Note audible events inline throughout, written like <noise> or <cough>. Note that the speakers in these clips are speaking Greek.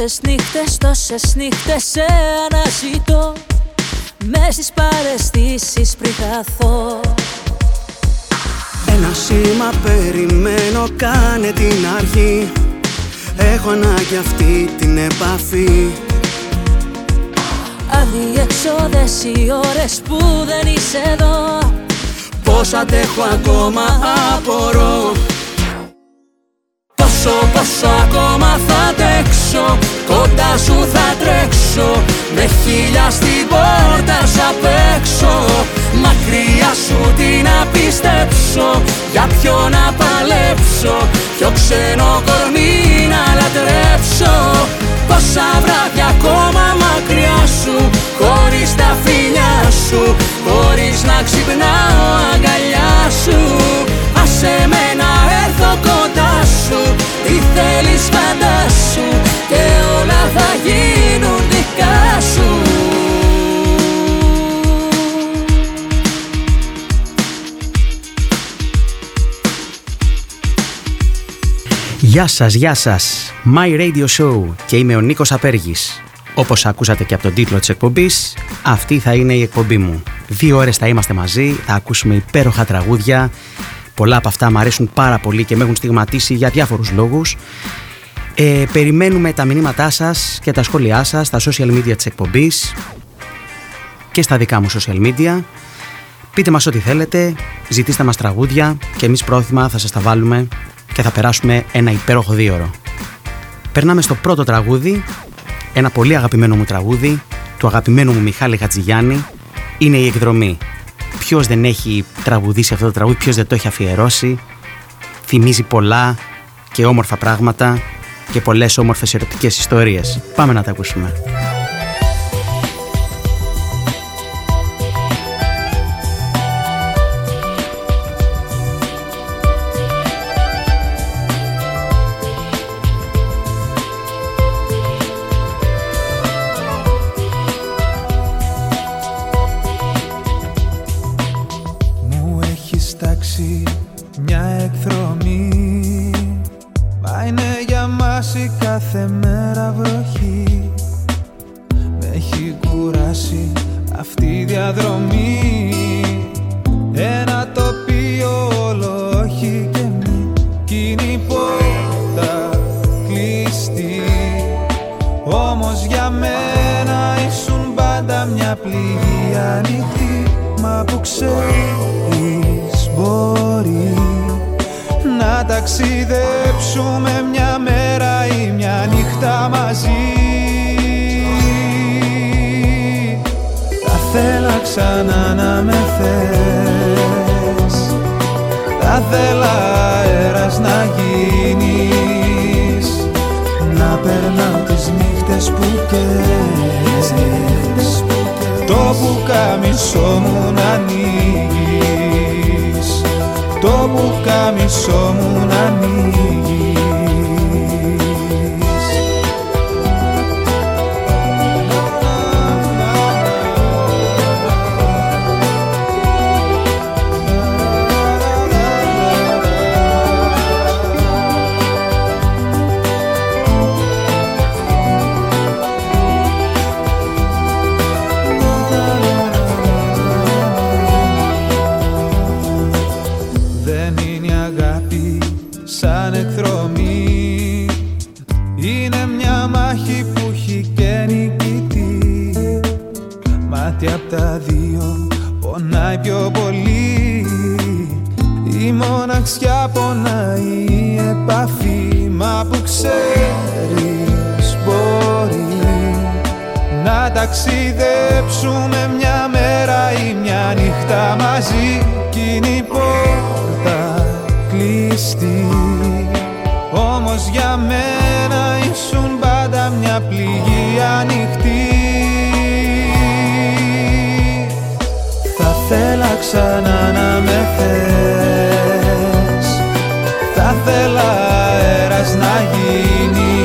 Τόσες νύχτες, τόσες νύχτες σε αναζητώ. Μες στις παρεστήσεις πριν χαθώ. Ένα σήμα περιμένω κάνε την αρχή. Έχω ανάγκη αυτή την επαφή. Αδιεξόδες οι ώρες που δεν είσαι εδώ. Πώς αντέχω ακόμα απορώ. Πόσο, πόσο ακόμα θα αντέξω Κοντά σου θα τρέξω. Με χίλια στην πόρτα σου απ' έξω Μακριά σου τι να πιστέψω Για ποιο να παλέψω Ποιο ξένο κορμί να λατρέψω. Πόσα βράδια ακόμα μακριά σου Χωρίς τα φιλιά σου. Χωρίς να ξυπνάω αγκαλιά σου. Άσε με να έρθω κοντά σου Τι θέλεις φαντάσου Και όλα θα γίνουν δικά σου Γεια σας, γεια σας. My Radio Show και είμαι ο Νίκος Απέργης. Όπως ακούσατε και από τον τίτλο της εκπομπής, αυτή θα είναι η εκπομπή μου. Δύο ώρες θα είμαστε μαζί, θα ακούσουμε υπέροχα τραγούδια. Πολλά από αυτά μου αρέσουν πάρα πολύ και με έχουν στιγματίσει για διάφορους λόγους. Ε, περιμένουμε τα μηνύματά σας και τα σχόλιά σας στα social media της εκπομπής και στα δικά μου social media. Πείτε μας ό,τι θέλετε, ζητήστε μας τραγούδια και εμείς πρόθυμα θα σας τα βάλουμε και θα περάσουμε ένα υπέροχο δίωρο. Περνάμε στο πρώτο τραγούδι, ένα πολύ αγαπημένο μου τραγούδι, του αγαπημένου μου Μιχάλη Χατζηγιάννη, είναι η εκδρομή. Ποιος δεν έχει τραγουδήσει αυτό το τραγούδι, ποιος δεν το έχει αφιερώσει, θυμίζει πολλά και όμορφα πράγματα και πολλές όμορφες ερωτικές ιστορίες. Πάμε να τα ακούσουμε. Κάθε μέρα βροχή. Με έχει κουράσει αυτή η διαδρομή. Ένα τοπίο όλο όχι και μη. Κι είναι η πόρτα κλειστή. Όμως για μένα ήσουν πάντα μια πληγή ανοιχτή. Μα που ξέρεις μπορεί Να ταξιδέψουμε ξανά να με θες. Θα θέλα αέρας να γίνεις Να περνάω τις νύχτες που καίες Το πουκάμισό μου να ανοίγεις Το πουκάμισό μου να ανοίγεις ταξιδέψουμε μια μέρα ή μια νύχτα μαζί. Κι είναι η πόρτα κλειστή. Όμως για μένα ήσουν πάντα μια πληγή ανοιχτή. Θα θέλα ξανά να με θες. Θα θέλα αέρας να γίνεις.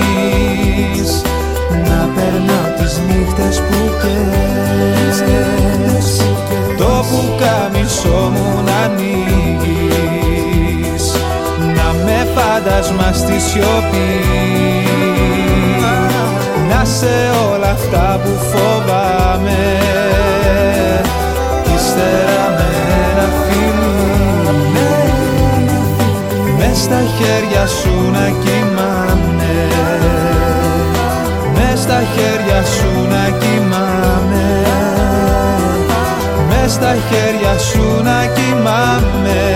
Να περνάω τις νύχτες που καίες φάντασμα στη σιωπή. Να σε όλα αυτά που φοβάμαι. Ύστερα με ένα φιλί Μες στα χέρια σου να κοιμάμαι. Μες στα χέρια σου να κοιμάμαι. Μες στα χέρια σου να κοιμάμαι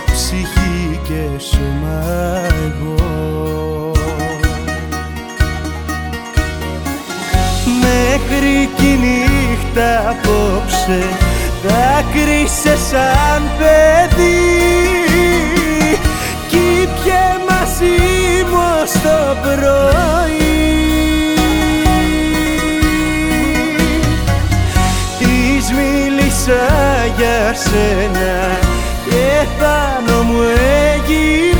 ψυχή και σώμα εγώ. Μέχρι κι η νύχτα απόψε δάκρυσε σαν παιδί. Κι πιε μαζί μου στο πρωί. Της μίλησα για σένα και πάνω μου έγινε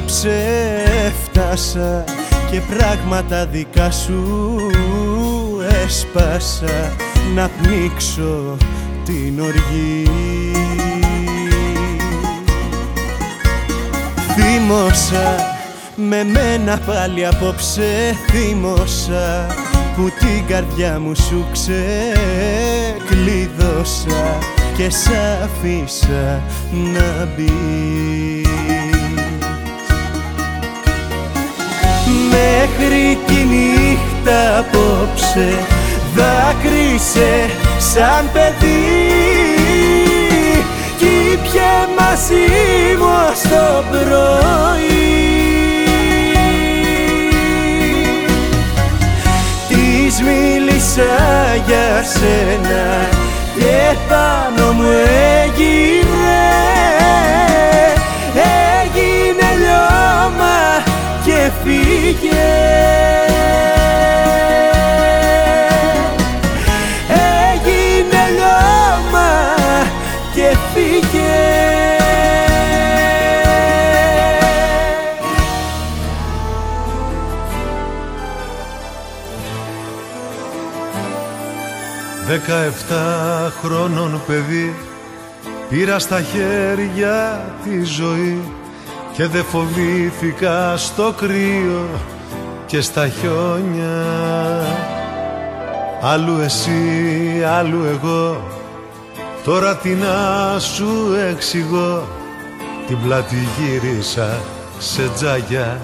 απόψε έφτασα και πράγματα δικά σου έσπασα. Να πνίξω την οργή. Θύμωσα με μένα πάλι απόψε θύμωσα που την καρδιά μου σου ξεκλείδωσα και σ' αφήσα να μπει Μέχρι κι η νύχτα απόψε. Δάκρυσε σαν παιδί κι πια μαζί μου στο πρωί. Της μίλησα για σένα και πάνω μου έγινε έγινε Δεκαεφτά χρόνων παιδί Πήρα στα χέρια τη ζωή Και δεν φοβήθηκα στο κρύο και στα χιόνια. Άλλου εσύ, άλλου εγώ Τώρα τι να σου εξηγώ. Την πλάτη γύρισα σε τζάγια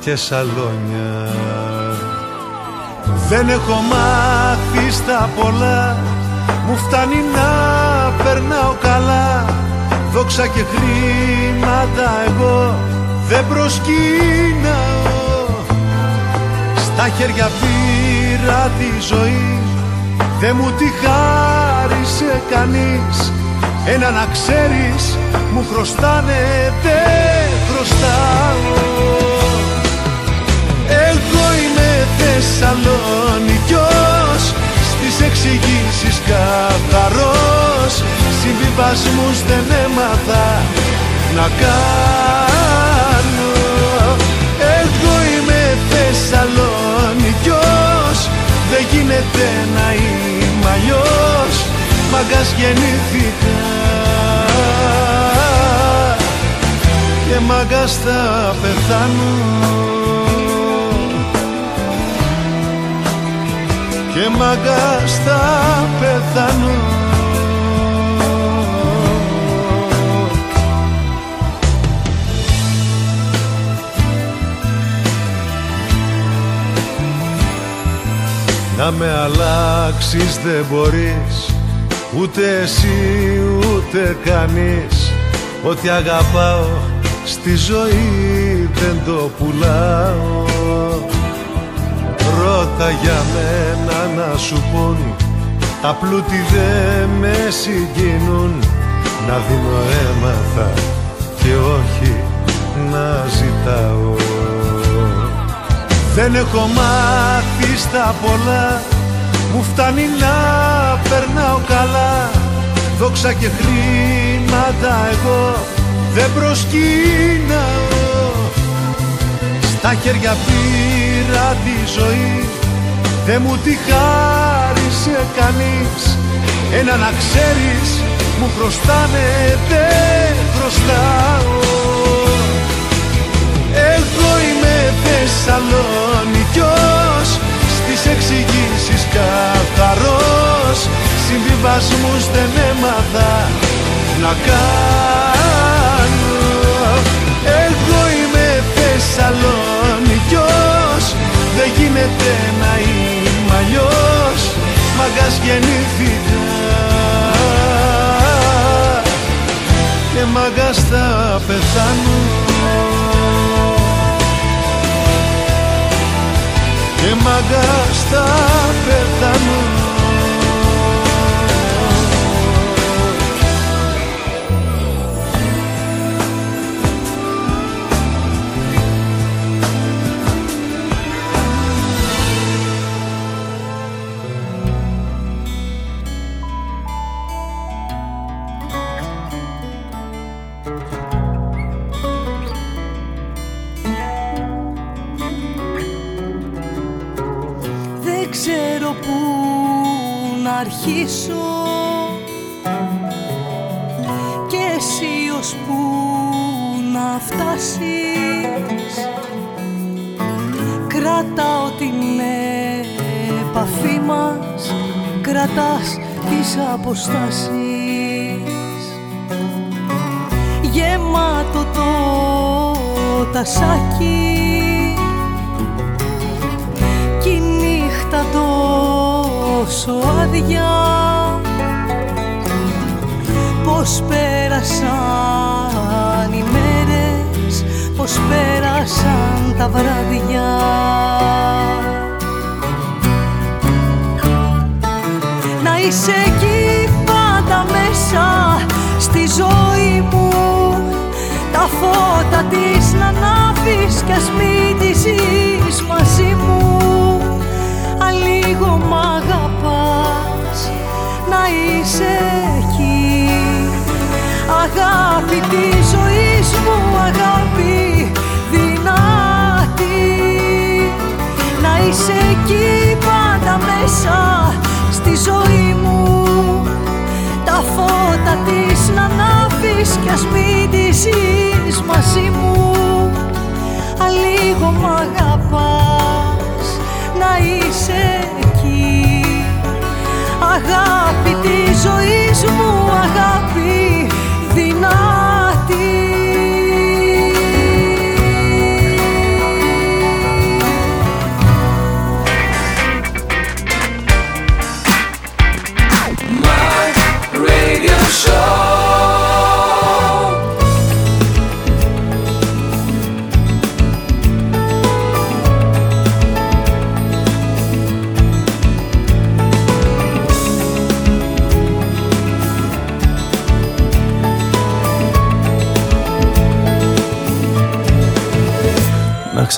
και σαλόνια δεν έχω μάθει στα πολλά. Μου φτάνει να περνάω καλά. Δόξα και χρήματα εγώ δεν προσκύναω Στα χέρια πήρα τη ζωή. Δεν μου τη χάρισε κανείς. Ένα να ξέρεις μου χρωστάνε δεν χρωστάω Θεσσαλονικιός Στις εξηγήσεις καθαρός. Συμβιβασμούς δεν έμαθα να κάνω. Εγώ είμαι Θεσσαλονικιός Δεν γίνεται να είμαι αλλιώς. Μαγκάς γεννήθηκα Και μαγκάς θα πεθάνω. Και μαγκάς θα πεθάνω. Να με αλλάξεις δεν μπορείς. Ούτε εσύ ούτε κανείς. Ό,τι αγαπάω στη ζωή δεν το πουλάω Ρώτα για μένα να σου πούν. Απλούτι δεν με συγκινούν. Να δίνω έμαθα και όχι να ζητάω. Δεν έχω μάθει στα πολλά. Μου φτάνει να περνάω καλά. Δόξα και χρήματα εγώ δεν προσκύναω. Στα χέρια πήρα τη ζωή Δεν μου τη χάρισε κανείς. Ένα να ξέρεις μου χρωστάνε δεν χρωστάω. Θεσσαλονικιός Στις εξηγήσεις καθαρός. Συμβιβασμούς δεν έμαθα να κάνω. Εγώ είμαι Θεσσαλονικιός Δεν γίνεται να είμαι αλλιώς Μαγκάς γεννήθηκα Και μαγκάς θα πεθάνω. Και μαγκάς θα πεθάνω αποστάσεις γεμάτο το τασάκι. Κι η νύχτα τόσο άδεια. Πώς πέρασαν οι μέρες Πώς πέρασαν τα βράδια. Να είσαι φώτα της να ανάβεις κι ας μην τη ζεις μαζί μου. Αν λίγο μ' αγαπάς να είσαι εκεί. Αγάπη τη ζωή μου, αγάπη δυνατή. Να είσαι εκεί πάντα μέσα στη ζωή μου. Τα φώτα της να ανάβεις κι ας μην τη ζεις μαζί μου. Αν λίγο μ' αγαπάς να είσαι εκεί. Αγάπη τη ζωή μου, αγάπη δυνατή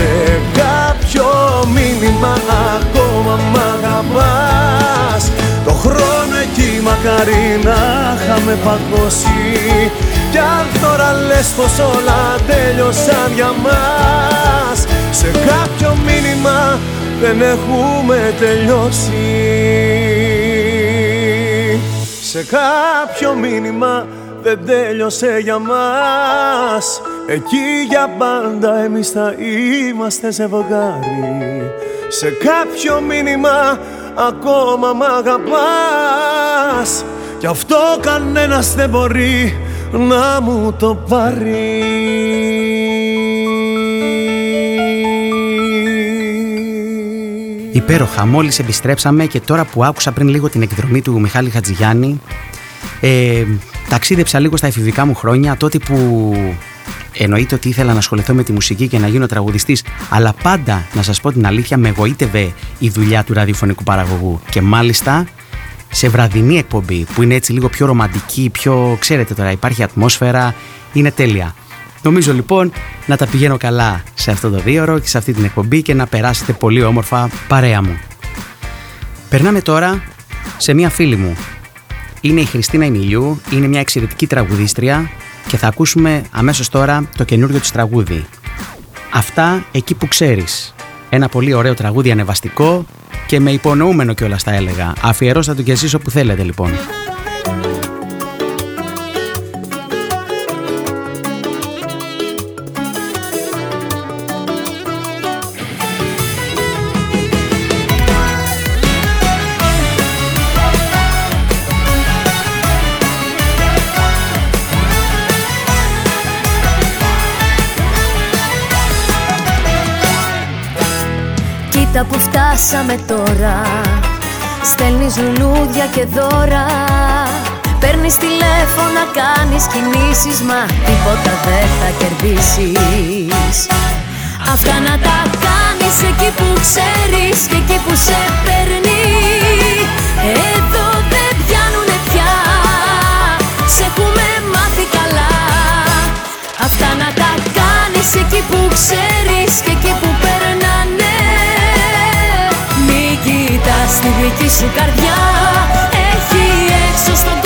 Σε κάποιο μήνυμα ακόμα μ' αγαπάς; Το χρόνο εκεί μακάρι να είχαμε παγώσει. Κι αν τώρα λες πως όλα τέλειωσαν για μας Σε κάποιο μήνυμα δεν έχουμε τελειώσει. Σε κάποιο μήνυμα δεν τέλειωσε για μας Εκεί για πάντα εμείς θα είμαστε ζευγάρι Σε κάποιο μήνυμα ακόμα μ' αγαπάς. Κι αυτό κανένας δεν μπορεί να μου το πάρει. Υπέροχα, μόλις επιστρέψαμε και τώρα που άκουσα πριν λίγο την εκδρομή του Μιχάλη Χατζηγιάννη ε, ταξίδεψα λίγο στα εφηβικά μου χρόνια τότε που εννοείται ότι ήθελα να ασχοληθώ με τη μουσική και να γίνω τραγουδιστής αλλά πάντα να σας πω την αλήθεια με εγωίτευε η δουλειά του ραδιοφωνικού παραγωγού και μάλιστα σε βραδινή εκπομπή που είναι έτσι λίγο πιο ρομαντική, πιο ξέρετε τώρα υπάρχει ατμόσφαιρα, είναι τέλεια. Νομίζω λοιπόν να τα πηγαίνω καλά σε αυτό το δίωρο και σε αυτή την εκπομπή και να περάσετε πολύ όμορφα παρέα μου. Περνάμε τώρα σε μια φίλη μου. Είναι η Χριστίνα Εμιλιού, είναι μια εξαιρετική τραγουδίστρια και θα ακούσουμε αμέσως τώρα το καινούριο της τραγούδι. Αυτά εκεί που ξέρεις. Ένα πολύ ωραίο τραγούδι ανεβαστικό και με υπονοούμενο κιόλας τα έλεγα. Αφιερώστε το κι εσείς όπου θέλετε λοιπόν. Κοίτα που φτάσαμε τώρα. Στέλνεις λουλούδια και δώρα. Παίρνεις τηλέφωνα, κάνεις κινήσεις Μα τίποτα δεν θα κερδίσεις. Αυτά να τα κάνεις εκεί που ξέρεις Και εκεί που σε παίρνει. Εδώ δεν πιάνουνε πια. Σε έχουμε μάθει καλά. Αυτά να τα κάνεις εκεί που ξέρεις Και εκεί που κοιτάς τη δική σου καρδιά. Έχει έξω στον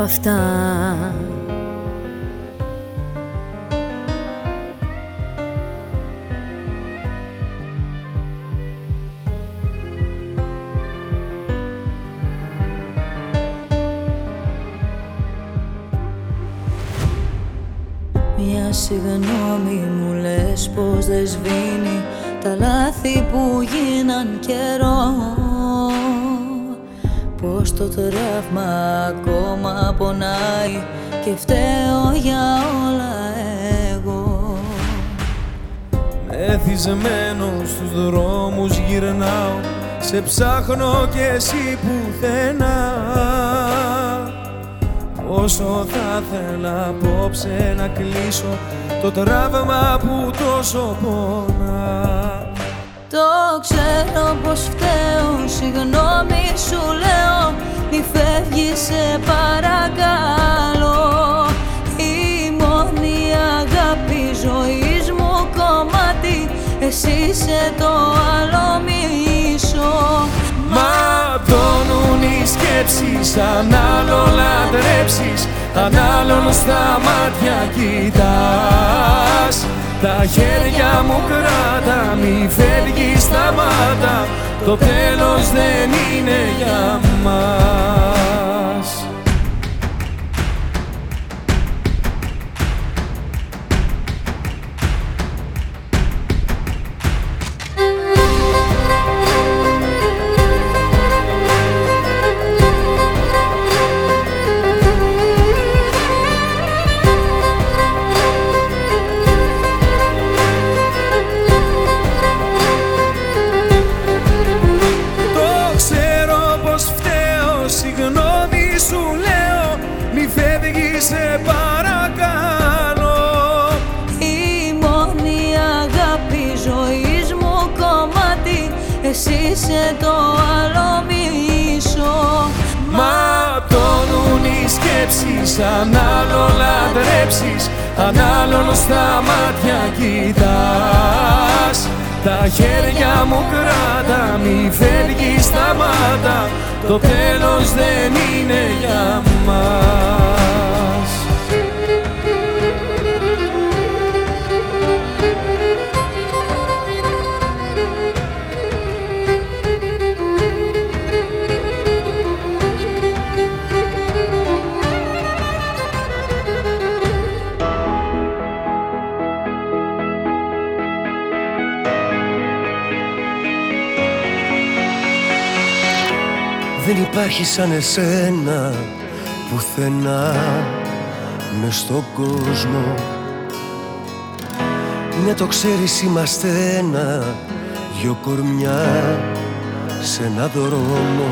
απ' αυτά. Μια συγγνώμη μου λες πως δεν σβήνει Τα λάθη που γίναν καιρό. Πως το τραύμα ακόμα πονάει Και φταίω για όλα εγώ. Μεθυσμένο στους δρόμους γυρνάω Σε ψάχνω κι εσύ πουθενά. Όσο θα θέλα απόψε να κλείσω Το τραύμα που τόσο πονά. Το ξέρω πως φταίω, συγγνώμη σου λέω Μη φεύγεις σε παρακαλώ. Η μόνη αγάπη ζωής μου κομμάτι. Εσύ είσαι το άλλο μισό. Μισώ Ματώνουν οι σκέψεις αν άλλο λατρέψεις αν άλλον στα μάτια κοιτάς. Τα χέρια μου κράτα, μη φεύγεις σταμάτα Το τέλος δεν είναι για μας σκέψεις αν άλλο λατρέψεις αν άλλον στα μάτια κοιτάς. Τα χέρια μου κράτα, μη φεύγεις σταμάτα. Το τέλος δεν είναι για μας υπάρχει σαν εσένα πουθενά μες στον κόσμο. Ναι το ξέρεις είμαστε ένα δυο κορμιά σε ένα δρόμο.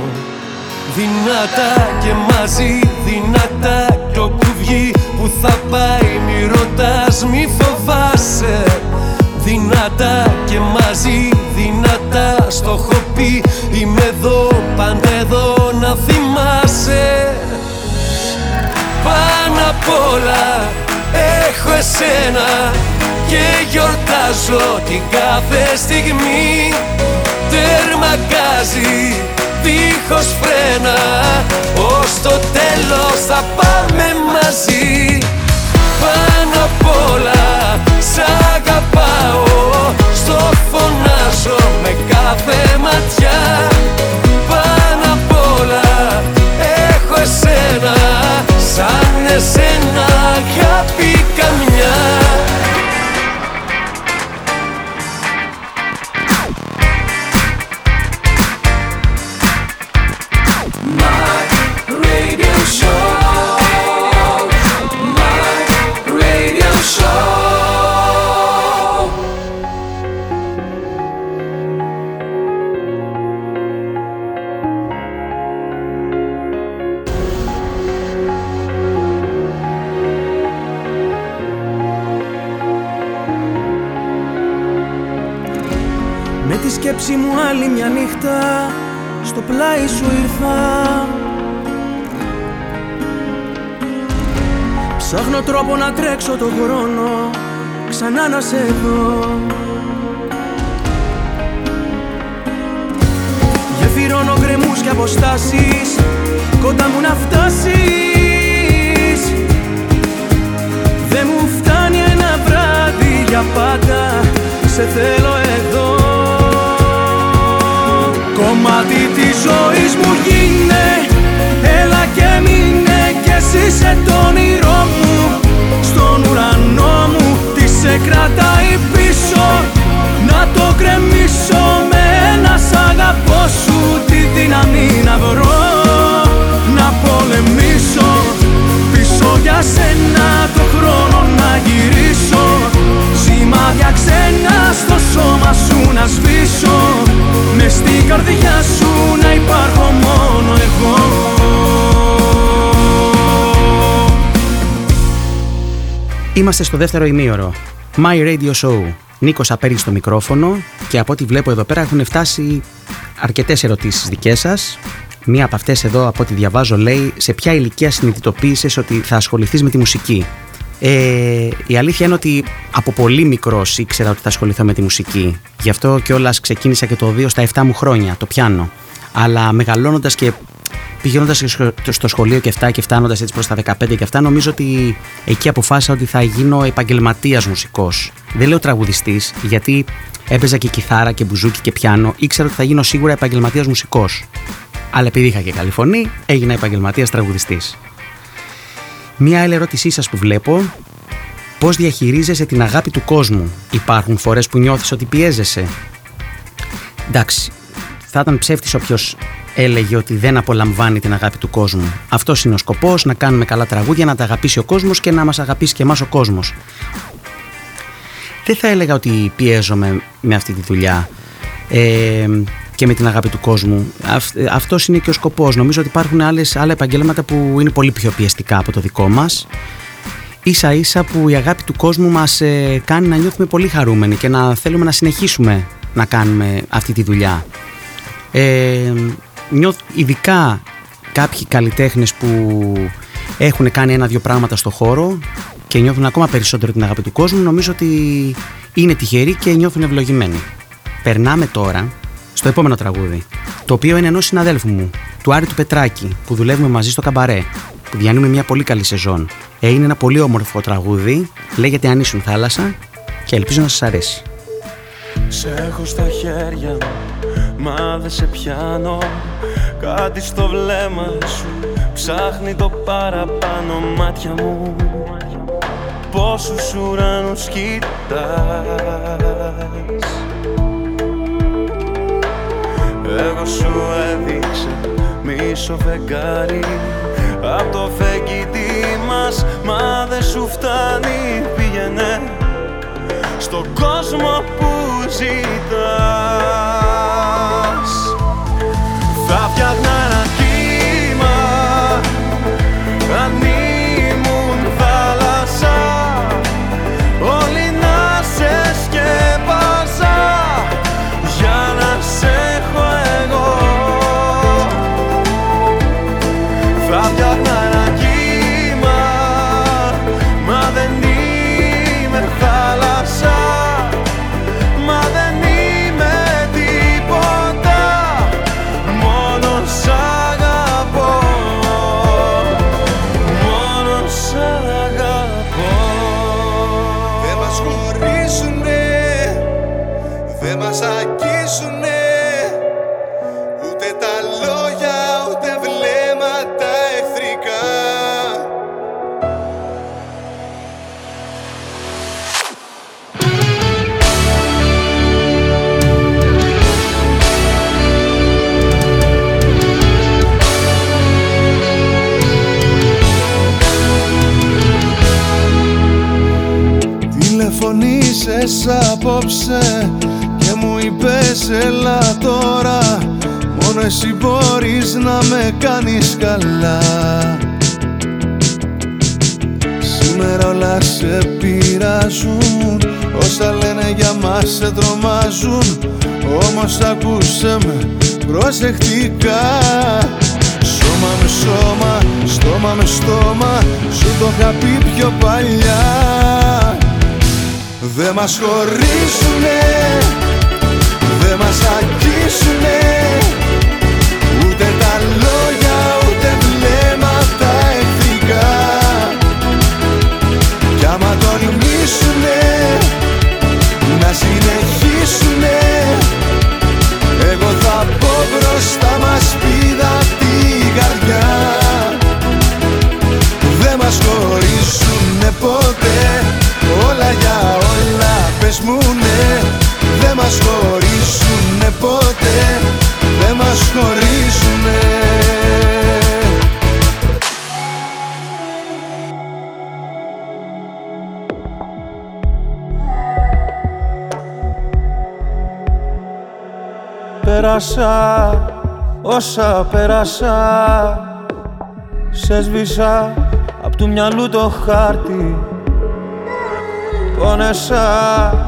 Δυνατά και μαζί, δυνατά κι όπου βγει που θα πάει μη ρωτάς, μη φοβάσαι Δυνατά και μαζί, δυνατά στο έχω πει Είμαι εδώ, πάντα εδώ να θυμάσαι. Πάνω απ' όλα έχω εσένα Και γιορτάζω την κάθε στιγμή. Τερμακάζει δίχως φρένα Ως το τέλος θα πάμε μαζί. Πάνω απ' όλα σ' αγαπάω Στο φωνάζω με κάθε ματιά. Πάνω απ' όλα έχω εσένα Σαν εσένα αγάπη καμιά σκέψη μου άλλη μια νύχτα στο πλάι σου ήρθα. Ψάχνω τρόπο να τρέξω το χρόνο ξανά να σε δω. Γεφυρώνω γκρεμούς και αποστάσεις κοντά μου να φτάσεις. Δεν μου φτάνει ένα βράδυ για πάντα σε θέλω εδώ Κομμάτι της ζωής μου γίνε. Έλα και μείνε κι εσύ σε το όνειρό μου. Στον ουρανό μου τι σε κρατάει πίσω. Να το κρεμίσω με ένα σ' αγαπώ σου Τη δύναμη να βρω. Να πολεμήσω Πίσω για σένα το χρόνο να γυρίσω. Σημάδια ξένα στο σώμα σου να σβήσω. Με στην καρδιά σου να υπάρχω μόνο εγώ. Είμαστε στο δεύτερο ημίωρο. My Radio Show. Νίκος Απέρι στο μικρόφωνο και από ό,τι βλέπω εδώ πέρα έχουν φτάσει αρκετές ερωτήσεις δικές σας. Μία από αυτές εδώ, από ό,τι διαβάζω, λέει σε ποια ηλικία συνειδητοποίησες ότι θα ασχοληθείς με τη μουσική; Ε, η αλήθεια είναι ότι από πολύ μικρός ήξερα ότι θα ασχοληθώ με τη μουσική. Γι' αυτό κιόλας ξεκίνησα και το 2 στα 7 μου χρόνια, το πιάνο. Αλλά μεγαλώνοντας και πηγαίνοντας στο σχολείο και 7 και φτάνοντας έτσι προς τα 15 και αυτά, νομίζω ότι εκεί αποφάσισα ότι θα γίνω επαγγελματίας μουσικός. Δεν λέω τραγουδιστής, γιατί έπαιζα και κιθάρα και μπουζούκι και πιάνο. Ήξερα ότι θα γίνω σίγουρα επαγγελματίας μουσικός. Αλλά επειδή είχα και καλή φωνή, έγινα επαγγελματίας τραγουδιστής. Μία άλλη ερώτησή σας που βλέπω. Πώς διαχειρίζεσαι την αγάπη του κόσμου; Υπάρχουν φορές που νιώθεις ότι πιέζεσαι; Εντάξει, θα ήταν ψεύτης όποιος έλεγε ότι δεν απολαμβάνει την αγάπη του κόσμου. Αυτός είναι ο σκοπός, να κάνουμε καλά τραγούδια, να τα αγαπήσει ο κόσμος και να μας αγαπήσει και εμάς ο κόσμος. Δεν θα έλεγα ότι πιέζομαι με αυτή τη δουλειά. Ε, και με την αγάπη του κόσμου. Αυτός είναι και ο σκοπός. Νομίζω ότι υπάρχουν άλλες, άλλα επαγγέλματα που είναι πολύ πιο πιεστικά από το δικό μας. Ίσα ίσα που η αγάπη του κόσμου μας ε, κάνει να νιώθουμε πολύ χαρούμενοι και να θέλουμε να συνεχίσουμε να κάνουμε αυτή τη δουλειά. Ε, νιώθ, ειδικά κάποιοι καλλιτέχνες που έχουν κάνει ένα-δυο πράγματα στο χώρο και νιώθουν ακόμα περισσότερο την αγάπη του κόσμου νομίζω ότι είναι τυχεροί και νιώθουν ευλογημένοι. Περνάμε τώρα στο επόμενο τραγούδι, το οποίο είναι ενός συναδέλφου μου, του Άρη του Πετράκη, που δουλεύουμε μαζί στο καμπαρέ, που διανύουμε μια πολύ καλή σεζόν. Ε, είναι ένα πολύ όμορφο τραγούδι, λέγεται Αν ήσουν θάλασσα και ελπίζω να σας αρέσει. Σε έχω στα χέρια μα δεν σε πιάνω. Κάτι στο βλέμμα σου ψάχνει το παραπάνω μάτια μου. Πόσους ουρανούς κοιτάς Εγώ σου έδειξα μίσο φεγγάρι. Απ' το φεγγίτι μας Μα δεν σου φτάνει. Πήγαινε στο κόσμο που ζητάς απόψε και μου είπες έλα τώρα Μόνο εσύ μπορείς να με κάνεις καλά Σήμερα όλα σε πειράζουν Όσα λένε για μας σε τρομάζουν Όμως ακούσε με προσεκτικά. Σώμα με σώμα, στόμα με στόμα Σου το είχα πει πιο παλιά Δε μας χωρίσουνε, δε μας αγγίσουνε Ούτε τα λόγια, ούτε βλέμματα εχθρικά. Κι άμα τολμήσουνε, να συνεχίσουνε Εγώ θα πω μπροστά μας πήδα την καρδιά Δε μας χωρίσουνε ποτέ όλα για όλα πες μου ναι Δεν μας χωρίσουνε ποτέ Δεν μας χωρίσουνε. Πέρασα όσα πέρασα Σε σβήσα απ' του μυαλού το χάρτη Πόνεσα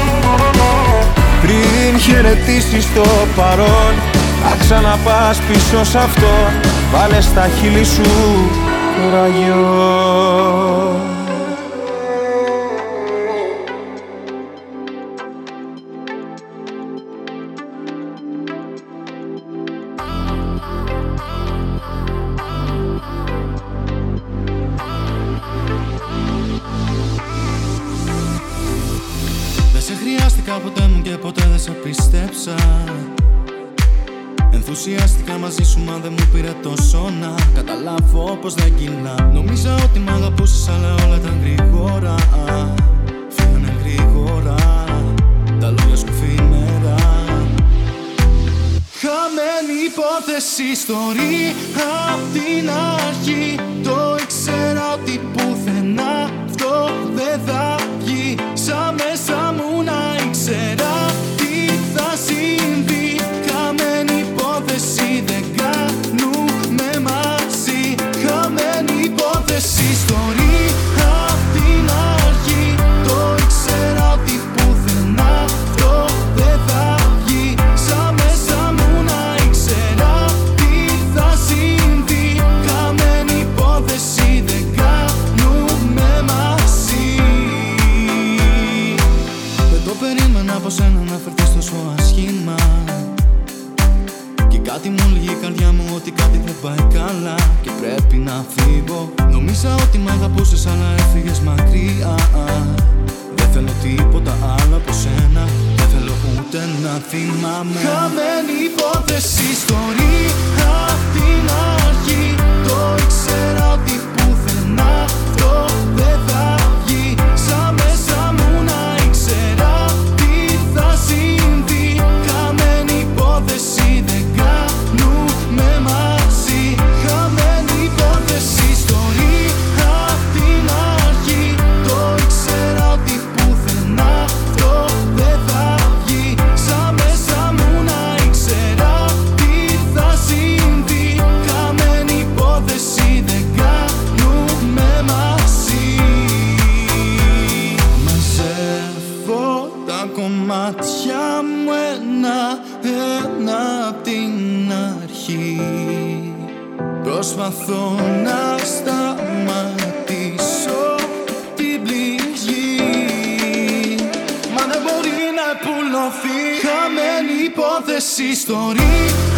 Πριν χαιρετήσεις το παρόν θα ξαναπάς πίσω σ' αυτό. Βάλε στα χείλη σου το ραγιό Ενθουσιάστηκα μαζί σου μα δεν μου πήρε τόσο να Καταλάβω πως δεν κοινά Νομίζα ότι μ' αγαπούσες αλλά όλα ήταν γρήγορα. Φύγανε γρήγορα Τα λόγια σου φήμερα Χαμένη υπόθεση ιστορία Απ' την αρχή. Το ήξερα ότι πουθενά Αυτό δεν θα βγει. Σαν μέσα essa história. Κάτι μου λέγει η καρδιά μου ότι κάτι δεν πάει καλά. Και πρέπει να φύγω. Νομίζα ότι μ' αγαπούσες αλλά έφυγες μακριά. Δεν θέλω τίποτα άλλο από σένα. Δεν θέλω ούτε να θυμάμαι. Χαμένη υπόθεση ιστορία Απ' την αρχή. Το ήξερα ότι πουθενά Αυτό δεν θα ιστορία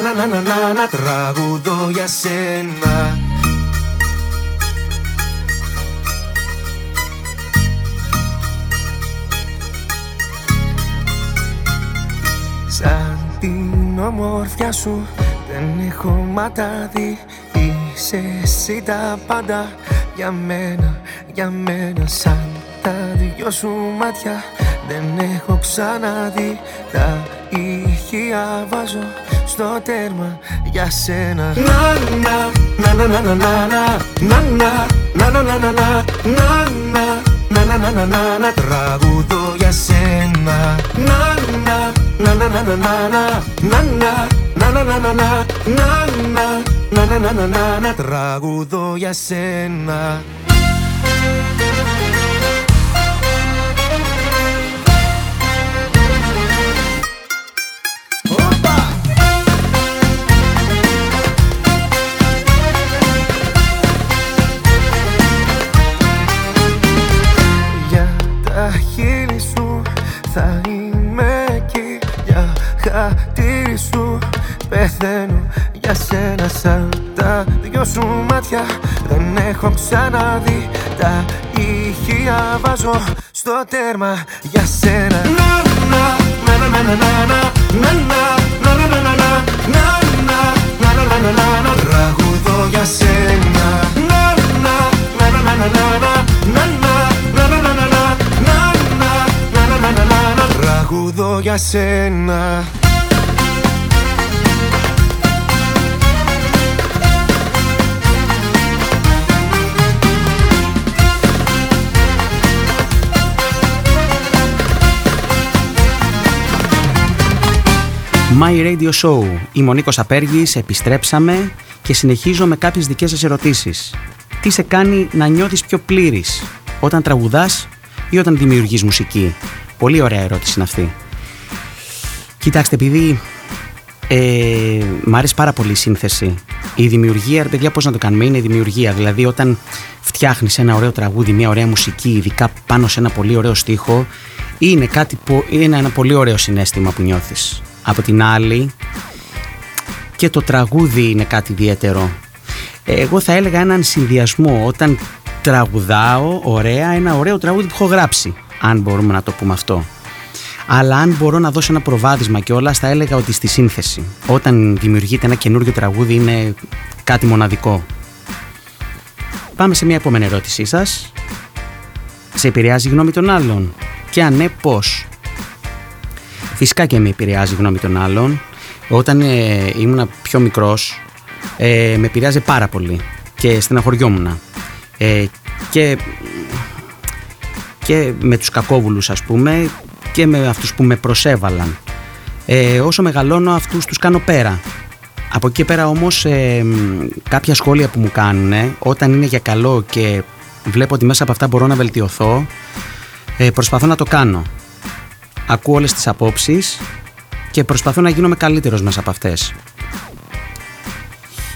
να να να να να να να τραγουδώ για σένα. Σαν την ομορφιά σου δεν έχω ματάδι. Είσαι εσύ τα πάντα για μένα, για μένα. Σαν τα δυο σου μάτια δεν έχω ξαναδεί. Τα ηχεία βάζω στο τέρμα για σένα Να να να να να να να να να να να να να να να να να να να τραγουδώ για σένα Να να να να να να να να να να να να να να να να να να να τραγουδώ για σένα μάτια Δεν έχω ξαναδεί τα ηχεία βάζω στο τέρμα για σένα Να να να να να να να να να να να να να να να να τραγουδώ για σένα Να να να να να να να να να να να να να να τραγουδώ για σένα My Radio Show. Είμαι ο Νίκος Απέργης, επιστρέψαμε και συνεχίζω με κάποιες δικές σας ερωτήσεις. Τι σε κάνει να νιώθεις πιο πλήρης, όταν τραγουδάς ή όταν δημιουργείς μουσική; Πολύ ωραία ερώτηση είναι αυτή. Κοιτάξτε, επειδή ε, μ' αρέσει πάρα πολύ η σύνθεση. Η δημιουργία, παιδιά, πώς να το κάνουμε, είναι η δημιουργία. Δηλαδή, όταν φτιάχνεις ένα ωραίο τραγούδι, μια ωραία μουσική, ειδικά πάνω σε ένα πολύ ωραίο στίχο, είναι, κάτι, είναι ένα πολύ ωραίο συνέστημα που νιώθεις από την άλλη και το τραγούδι είναι κάτι ιδιαίτερο. Εγώ θα έλεγα έναν συνδυασμό όταν τραγουδάω ωραία ένα ωραίο τραγούδι που έχω γράψει αν μπορούμε να το πούμε αυτό. Αλλά αν μπορώ να δώσω ένα προβάδισμα και όλα θα έλεγα ότι στη σύνθεση όταν δημιουργείται ένα καινούργιο τραγούδι είναι κάτι μοναδικό. Πάμε σε μια επόμενη ερώτησή σας. Σε επηρεάζει η γνώμη των άλλων και αν ναι πώς; Φυσικά και με επηρεάζει η γνώμη των άλλων. Όταν ε, ήμουν πιο μικρός ε, με επηρεάζει πάρα πολύ και στεναχωριόμουν. Ε, και, και με τους κακόβουλους ας πούμε και με αυτούς που με προσέβαλαν. Ε, όσο μεγαλώνω αυτούς τους κάνω πέρα. Από εκεί πέρα όμως ε, κάποια σχόλια που μου κάνουν όταν είναι για καλό και βλέπω ότι μέσα από αυτά μπορώ να βελτιωθώ ε, προσπαθώ να το κάνω ακούω όλες τις απόψεις και προσπαθώ να γίνομαι καλύτερος μέσα από αυτές.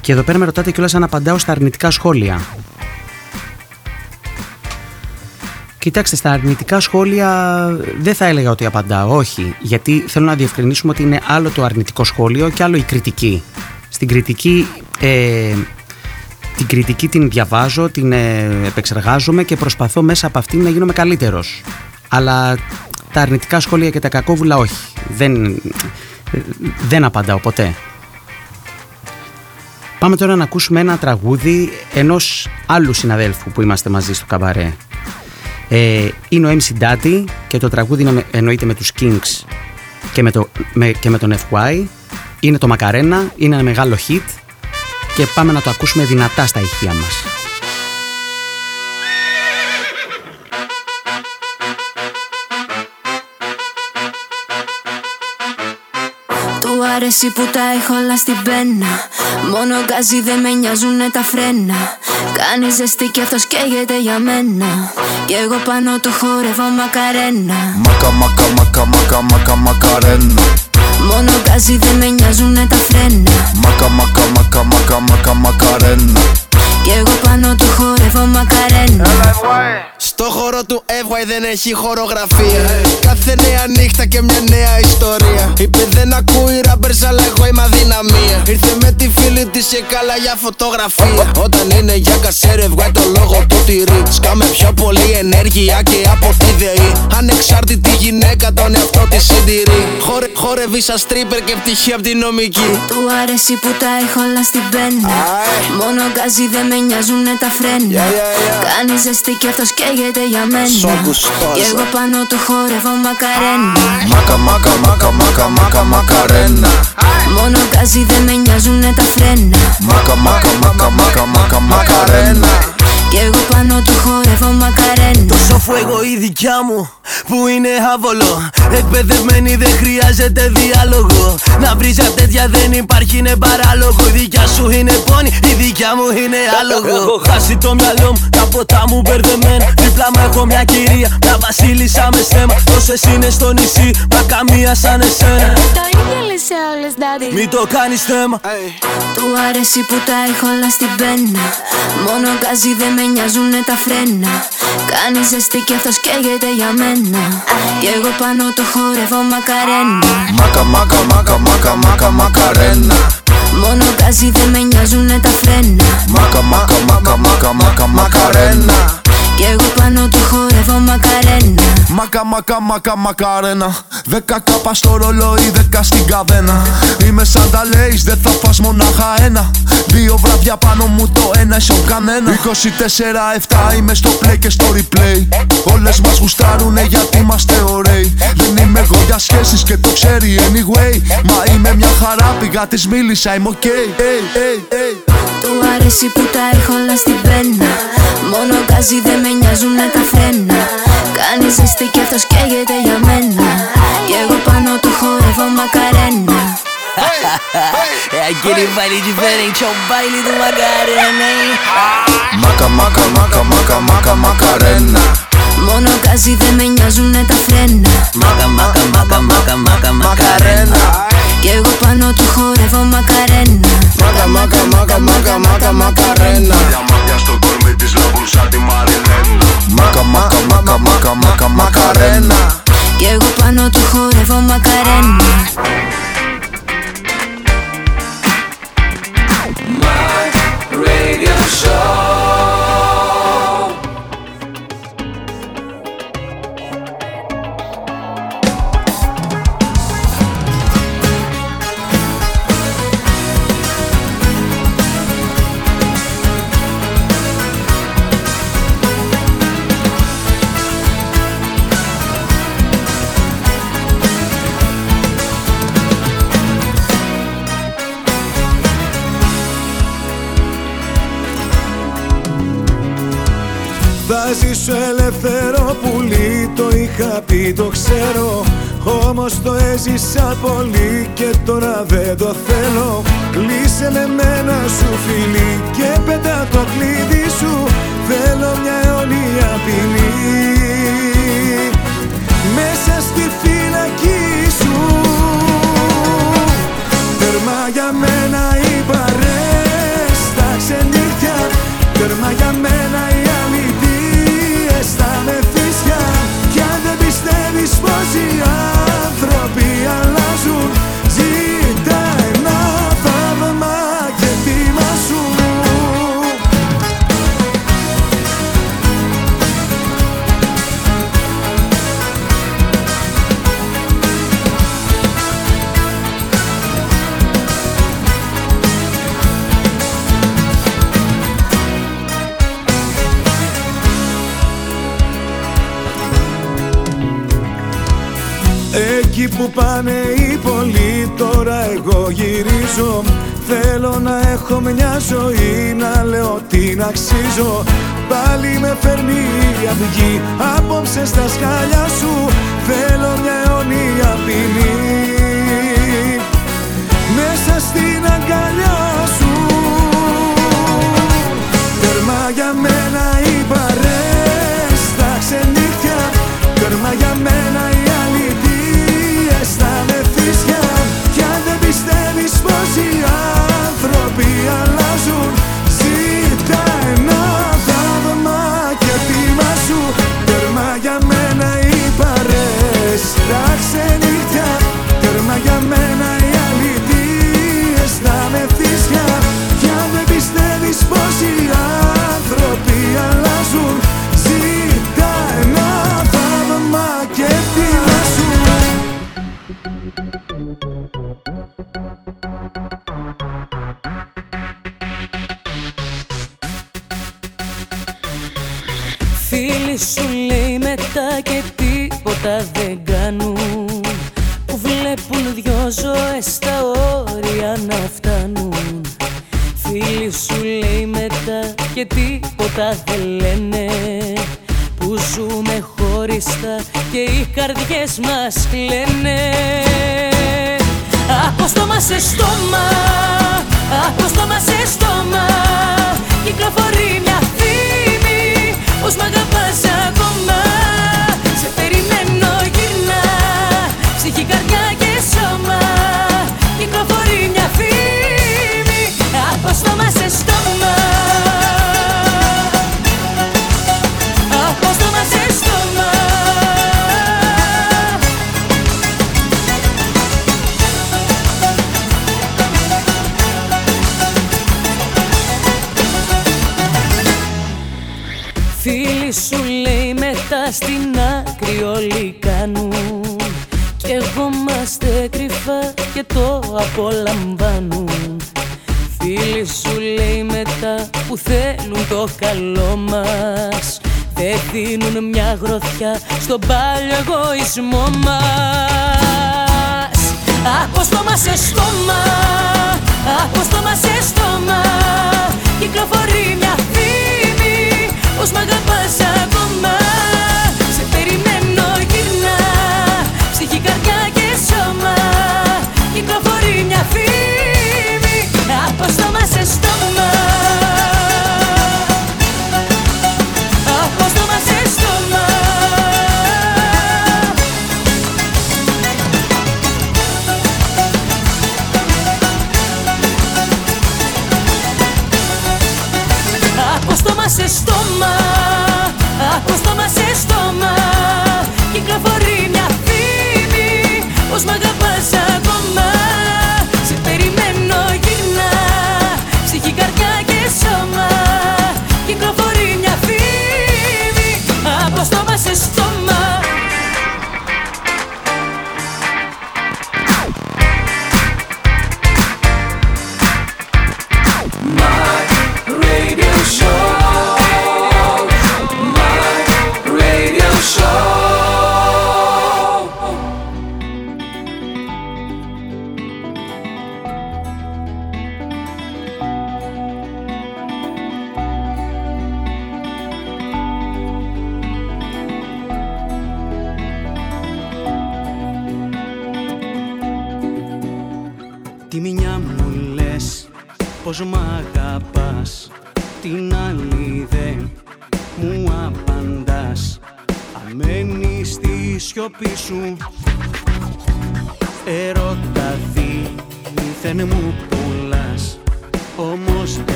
Και εδώ πέρα με ρωτάτε κιόλας αν απαντάω στα αρνητικά σχόλια. Κοιτάξτε, στα αρνητικά σχόλια δεν θα έλεγα ότι απαντάω, όχι. Γιατί θέλω να διευκρινίσουμε ότι είναι άλλο το αρνητικό σχόλιο και άλλο η κριτική. Στην κριτική, ε, την κριτική την διαβάζω, την ε, επεξεργάζομαι και προσπαθώ μέσα από αυτήν να γίνομαι καλύτερος. Αλλά τα αρνητικά σχόλια και τα κακόβουλα όχι. Δεν, δεν απαντάω ποτέ. Πάμε τώρα να ακούσουμε ένα τραγούδι ενός άλλου συναδέλφου που είμαστε μαζί στο καμπαρέ. Ε, είναι ο MC Daddy και το τραγούδι εννοείται με τους Kings και με, το, με, και με τον FY. Είναι το Μακαρένα, είναι ένα μεγάλο hit και πάμε να το ακούσουμε δυνατά στα ηχεία μας. Αρέσει που τα έχω όλα στην πένα. Μόνο γκάζι δεν με νοιάζουνε τα φρένα. Κάνει ζεστή και αυτός καίγεται για μένα. Κι εγώ πάνω του χορεύω μακαρένα. Μακα μακα μακα μακα μακα μακαρένα. Μόνο γκάζι δεν με νοιάζουνε τα φρένα. Μακα μακα μακα μακα μακα μακαρένα Κι εγώ πάνω του χορεύω μακαρένα στο χώρο του FY δεν έχει χορογραφία. Κάθε νέα νύχτα και μια νέα ιστορία. Είπε δεν ακούει rappers, αλλά εγώ είμαι αδυναμία. Ήρθε με τη φίλη της και καλά για φωτογραφία. Όταν είναι για κασέρε, βγάλει το λόγο του τυρί. Σκάμε πιο πολύ ενέργεια και από τη ΔΕΗ. Ανεξάρτητη γυναίκα, τον εαυτό της συντηρεί. Χορε, χορεύει σαν στρίπερ και πτυχή από την νομική. Του αρέσει που τα έχω όλα στην πένα. Μόνο γκάζι δεν με νοιάζουνε τα φρένα. Κάνει ζεστή και αυτός καίγεται καίγεται για μένα. Και εγώ πάνω του χόρευω μακαρένα. Μακα μακα μακα μακα μακα μακαρένα. Μόνο τα φρένα. Μακα μακα μακα μακα μακα μακαρένα Κι εγώ πάνω του χορεύω μακαρένα Τόσο φουέγω η δικιά μου που είναι άβολο. Εκπαιδευμένη δεν χρειάζεται διάλογο. Να βρεις για τέτοια δεν υπάρχει είναι παράλογο. Η δικιά σου είναι πόνη, η δικιά μου είναι άλογο. Έχω χάσει το μυαλό μου, τα ποτά μου μπερδεμένα. Δίπλα μου έχω μια κυρία, μια βασίλισσα με στέμα Τόσες είναι στο νησί, μα καμία σαν εσένα. Το ίδιο λες σε όλες daddy Μην το κάνεις θέμα. Του αρέσει που τα έχω όλα στην πένα. Μόνο γκάζι δεν με νοιάζουνε τα φρένα. Κάνει ζεστή και αυτός καίγεται για μένα. Κι εγώ πάνω το χορεύω μακαρένα. Μακα μακα μακα μακα μακα μακαρένα. Μόνο γκάζι δεν με νοιάζουνε τα φρένα. Μακα μακα μακα μακα μακα μακαρένα Κι εγώ πάνω του χορεύω μακαρένα. Μακα μακα μακα μακαρένα. Δέκα κάπα στο ρολόι, δέκα στην καβένα. Είμαι σαν τα λέεις, δεν θα φας μονάχα ένα. Δύο βράδια πάνω μου το ένα είσαι ο κανένα 24-7 είμαι στο play και στο replay. Όλες μας γουστάρουνε γιατί είμαστε ωραίοι. Δεν είμαι εγώ για σχέσεις και το ξέρει anyway. Μα είμαι μια χαρά, πήγα της μίλησα, είμαι ok. Hey, hey, hey. Του αρέσει που τα έχω όλα στην πένα Μόνο γκάζι δεν με νοιάζουνε τα φρένα Κάνεις ζεστή και αυτός καίγεται για μένα. Κι εγώ πάνω του χορεύω μακαρένα. É aquele baile diferente, é o baile do Macarena, hein? Μακα μακα μακα μακα μακα μακαρένα Μόνο γκάζι δεν με νοιάζουνε τα φρένα. Maca, maca, maca, maca, maca, Macarena Κι εγώ πάνω του χορεύω μακαρένα. Μακα μακα μακα μακα μακα μακαρένα. Διαμάτια στο κορμί της λάβουν σαν τη Μαριλένα. Μακα μακα μακα μακα μακα μακαρένα. Κι εγώ πάνω του χορεύω μακαρένα. Radio Show. Ζήσω ελεύθερο πουλί, το είχα πει το ξέρω. Όμως το έζησα πολύ και τώρα δεν το θέλω. Κλείσε με μένα σου φίλη και πέτα το κλείδι σου. Θέλω μια αιώνια ποινή Μέσα στη φυλακή σου. Τέρμα για μένα οι παρές στα ξενύχια Τέρμα για μένα πιστεύεις πως οι άνθρωποι αλλάζουν που πάνε οι πολλοί τώρα εγώ γυρίζω. Θέλω να έχω μια ζωή να λέω την αξίζω. Πάλι με φέρνει η αυγή απόψε στα σκάλια σου. Θέλω μια αιώνια ποινή. Μέσα στην αγκαλιά σου. Τέρμα για μένα οι παρές στα ξενύχια Τέρμα για μένα άνθρωποι αλλάζουν στον πάλιο εγωισμό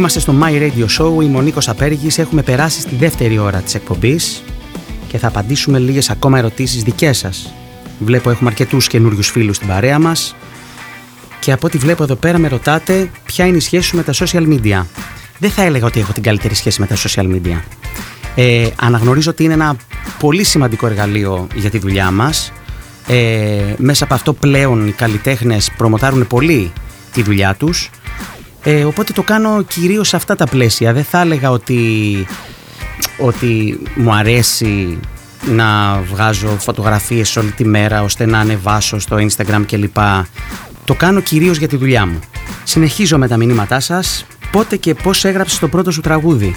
Είμαστε στο My Radio Show, είμαι ο Νίκος Απέργης, έχουμε περάσει στη δεύτερη ώρα της εκπομπής και θα απαντήσουμε λίγες ακόμα ερωτήσεις δικές σας. Βλέπω έχουμε αρκετούς καινούριους φίλους στην παρέα μας και από ό,τι βλέπω εδώ πέρα με ρωτάτε ποια είναι η σχέση σου με τα social media. Δεν θα έλεγα ότι έχω την καλύτερη σχέση με τα social media. Ε, αναγνωρίζω ότι είναι ένα πολύ σημαντικό εργαλείο για τη δουλειά μας. Ε, μέσα από αυτό πλέον οι καλλιτέχνες προμοτάρουν πολύ τη δουλειά τους ε, οπότε το κάνω κυρίως σε αυτά τα πλαίσια. Δεν θα έλεγα ότι, ότι μου αρέσει να βγάζω φωτογραφίες όλη τη μέρα ώστε να ανεβάσω στο Instagram κλπ. Το κάνω κυρίως για τη δουλειά μου. Συνεχίζω με τα μηνύματά σας. Πότε και πώς έγραψες το πρώτο σου τραγούδι.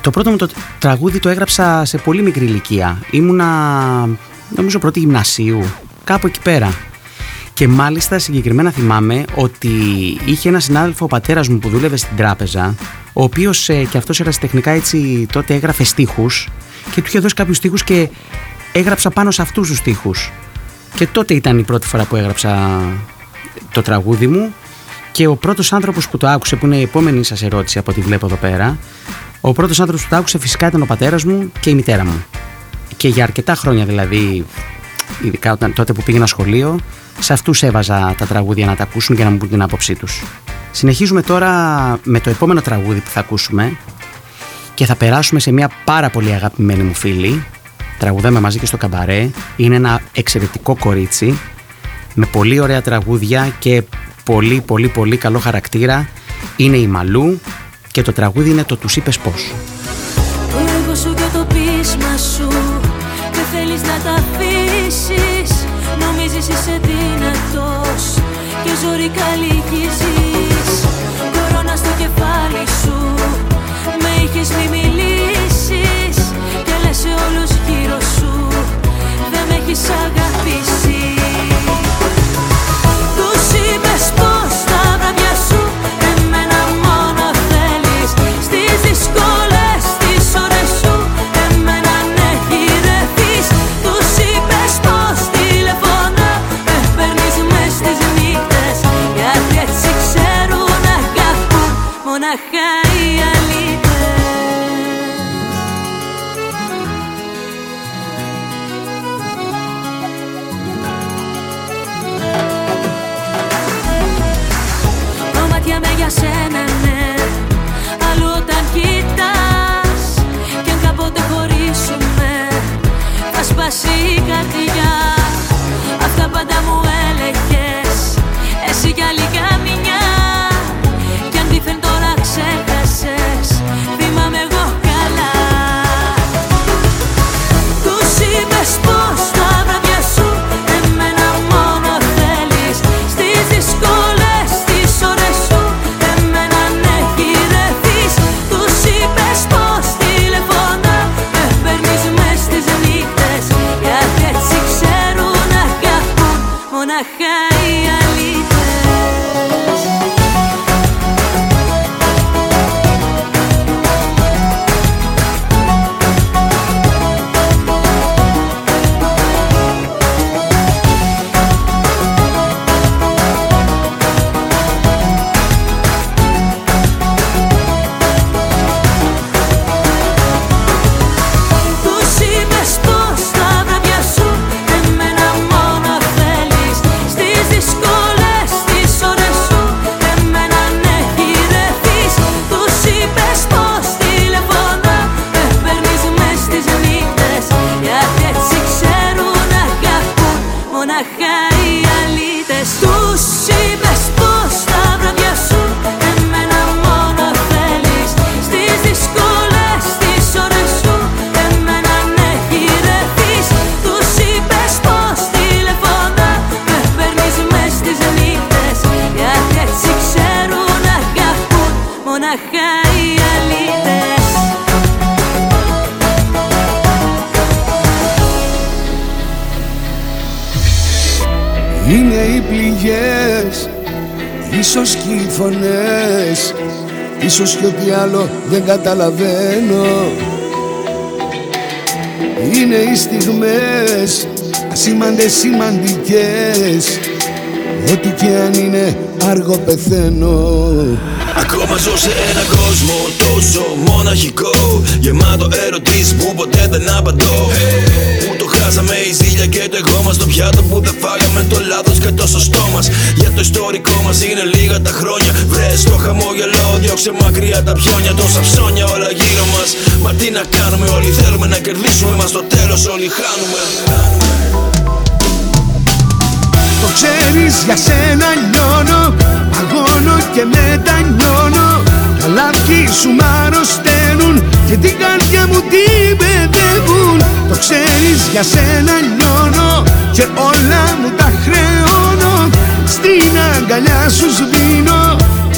Το πρώτο μου το τραγούδι το έγραψα σε πολύ μικρή ηλικία. Ήμουνα νομίζω πρώτη γυμνασίου. Κάπου εκεί πέρα. Και μάλιστα συγκεκριμένα θυμάμαι ότι είχε ένα συνάδελφο ο πατέρας μου που δούλευε στην τράπεζα ο οποίος ε, και αυτός ερασιτεχνικά έτσι τότε έγραφε στίχους και του είχε δώσει κάποιους στίχους και έγραψα πάνω σε αυτούς τους στίχους. Και τότε ήταν η πρώτη φορά που έγραψα το τραγούδι μου και ο πρώτος άνθρωπος που το άκουσε, που είναι η επόμενη σας ερώτηση από ό,τι βλέπω εδώ πέρα, ο πρώτος άνθρωπος που το άκουσε φυσικά ήταν ο πατέρας μου και η μητέρα μου. Και για αρκετά χρόνια δηλαδή, ειδικά όταν, τότε που πήγαινα σχολείο, σε αυτούς έβαζα τα τραγούδια να τα ακούσουν και να μου πούν την άποψή τους. Συνεχίζουμε τώρα με το επόμενο τραγούδι που θα ακούσουμε και θα περάσουμε σε μια πάρα πολύ αγαπημένη μου φίλη. Τραγουδάμε μαζί και στο καμπαρέ. Είναι ένα εξαιρετικό κορίτσι με πολύ ωραία τραγούδια και πολύ πολύ πολύ καλό χαρακτήρα. Είναι η Μαλού και το τραγούδι είναι το «Τους είπες πώς». Το έργο σου και το πείσμα σου Δεν θέλεις να τα αφήσεις Νομίζεις είσαι δυνατός Και ζωρικά λυγίζεις Κορώνα στο κεφάλι σου Με είχες μη μιλήσεις. Και λες σε όλους γύρω σου Δεν με έχεις αγαπήσει σένα ναι. Αλλού όταν κοιτάς Κι αν κάποτε χωρίσουμε Θα σπάσει η καρδιά. Αυτά πάντα μου φωνές. Ίσως και ό,τι άλλο δεν καταλαβαίνω. Είναι οι στιγμές, ασήμαντες σημαντικές Ό,τι και αν είναι άργο πεθαίνω. Ακόμα ζω σε έναν κόσμο τόσο μοναχικό. Γεμάτο ερωτήσεις που ποτέ δεν απαντώ. Που το χάσαμε η ζήλια και το εγώ μας Το πιάτο που δεν φάγαμε το λάθος και το σωστό μας. Για το ιστορικό μας είναι λίγα τα χρόνια. Βρες το χαμόγελο, διώξε μακριά τα πιόνια. Τόσα ψώνια όλα γύρω μας. Μα τι να κάνουμε όλοι θέλουμε να κερδίσουμε. Μα στο τέλος όλοι χάνουμε Το ξέρεις για σένα λιώνω Αγώνω και μετανιώνω. Τα λάθη σου μ' αρρωσταίνουν Και την καρδιά μου την παιδεύουν. Το ξέρεις για σένα λιώνω Και όλα μου τα χρεώνω. Στην αγκαλιά σου σβήνω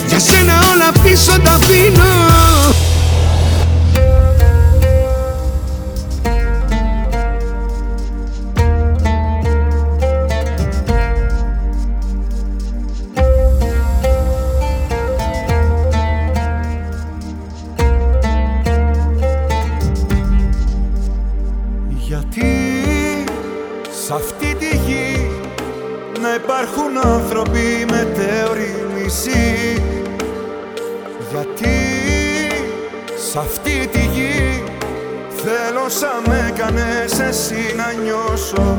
Για σένα όλα πίσω τα αφήνω σ' αυτή τη γη θέλω σαν με κάνες εσύ να νιώσω.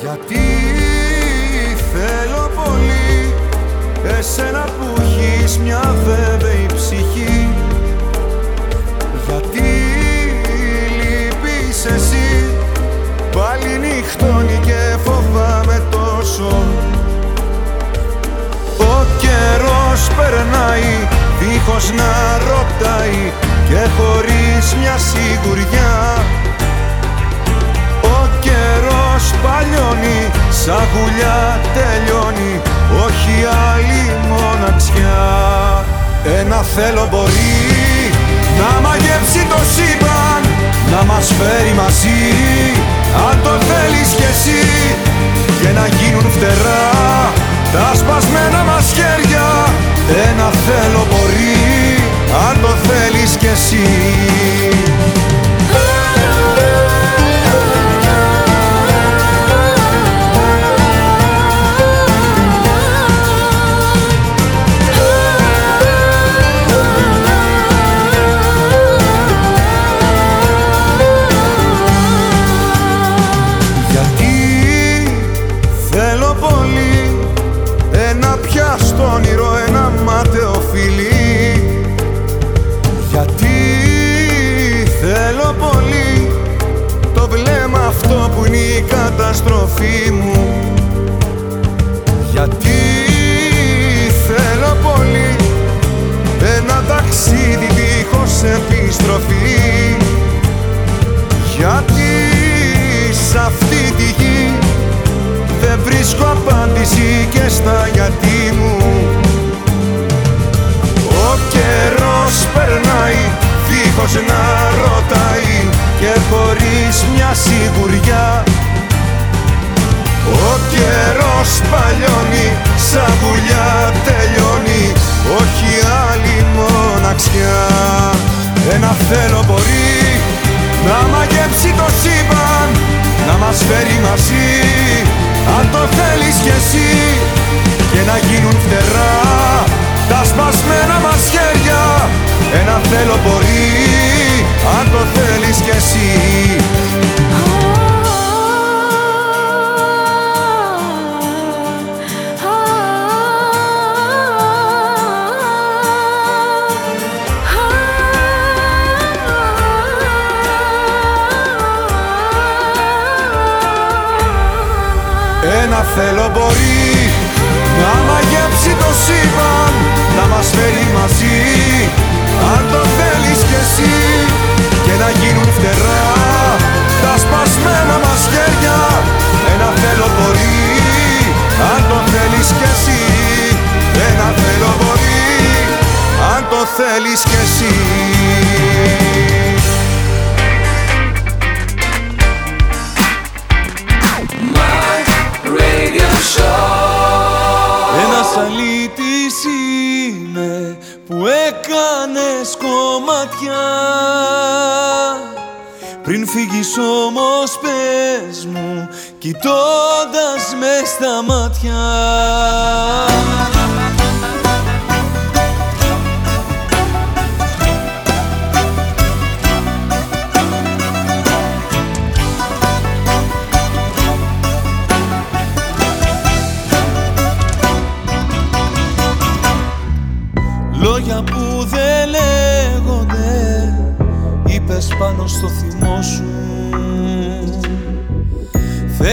Γιατί θέλω πολύ εσένα που έχεις μια βέβαιη ψυχή. Γιατί λείπεις εσύ πάλι νυχτώνει και φοβάμαι τόσο. Ο καιρός περνάει δίχως να ρωτάει και χωρίς μια σιγουριά. Ο καιρός παλιώνει, σαν γουλιά τελειώνει όχι άλλη μοναξιά. Ένα θέλω μπορεί να μαγεύσει το σύμπαν να μας φέρει μαζί αν το θέλεις κι εσύ. Και να γίνουν φτερά τα σπασμένα μας χέρια ένα θέλω μπορεί αν το θέλεις κι εσύ καταστροφή μου. Γιατί θέλω πολύ ένα ταξίδι δίχως επιστροφή. Γιατί σ' αυτή τη γη δεν βρίσκω απάντηση και στα γιατί μου. Ο καιρός περνάει δίχως να ρωτάει και χωρίς μια σιγουριά ο καιρός παλιώνει, σαν βουλιά τελειώνει. Όχι άλλη μοναξιά. Ένα θέλω μπορεί να μαγέψει το σύμπαν Να μας φέρει μαζί. Αν το θέλεις κι εσύ Και να γίνουν φτερά τα σπασμένα μας χέρια. Ένα θέλω μπορεί αν το θέλεις κι εσύ θέλω μπορεί να μαγέψει το σύμπαν να μας φέρει μαζί. Αν το θέλεις κι εσύ και να γίνουν φτερά τα σπασμένα μας χέρια ένα θέλω μπορεί. Αν το θέλεις κι εσύ ένα θέλω μπορεί. Αν το θέλεις κι εσύ φύγεις όμως πες μου κοιτώντας μες στα μάτια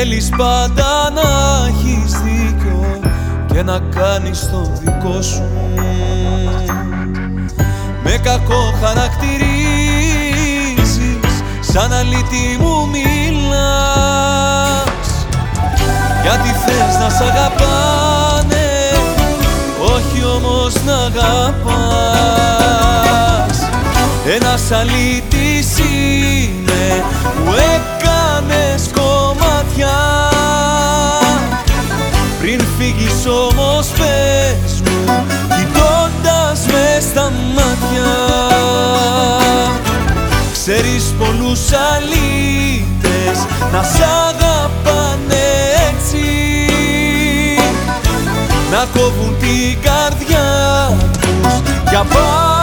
Θέλεις πάντα να έχεις δίκιο και να κάνεις το δικό σου. Με κακό χαρακτηρίζεις σαν αλήτη μου μιλάς. Γιατί θες να σ' αγαπάνε όχι όμως να αγαπάς. Ένας αλήτης είναι που έκανες κομμάτια πριν φύγεις όμως πες μου κοιτώντας με στα μάτια. Ξέρεις πολλούς αλήτες να σ' αγαπάνε έτσι. Να κόβουν την καρδιά τους για πάντα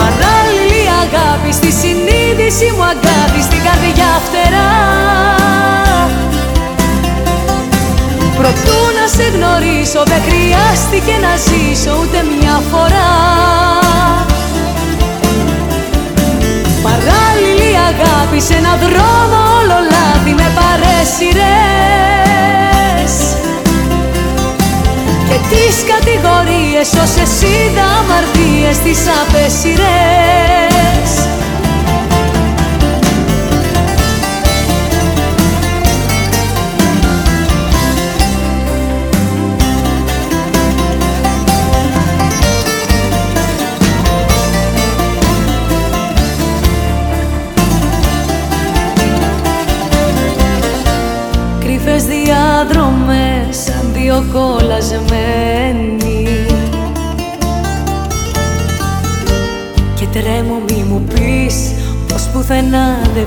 Παράλληλη αγάπη στη συνείδηση μου αγάπη στην καρδιά φτερά. Προτού να σε γνωρίσω δεν χρειάστηκε να ζήσω ούτε μια φορά. Παράλληλη αγάπη σε έναν δρόμο όλο λάθη με παρέσιρες Και τις κατηγορίες όσες είδα αμαρτίες τις απέσιρες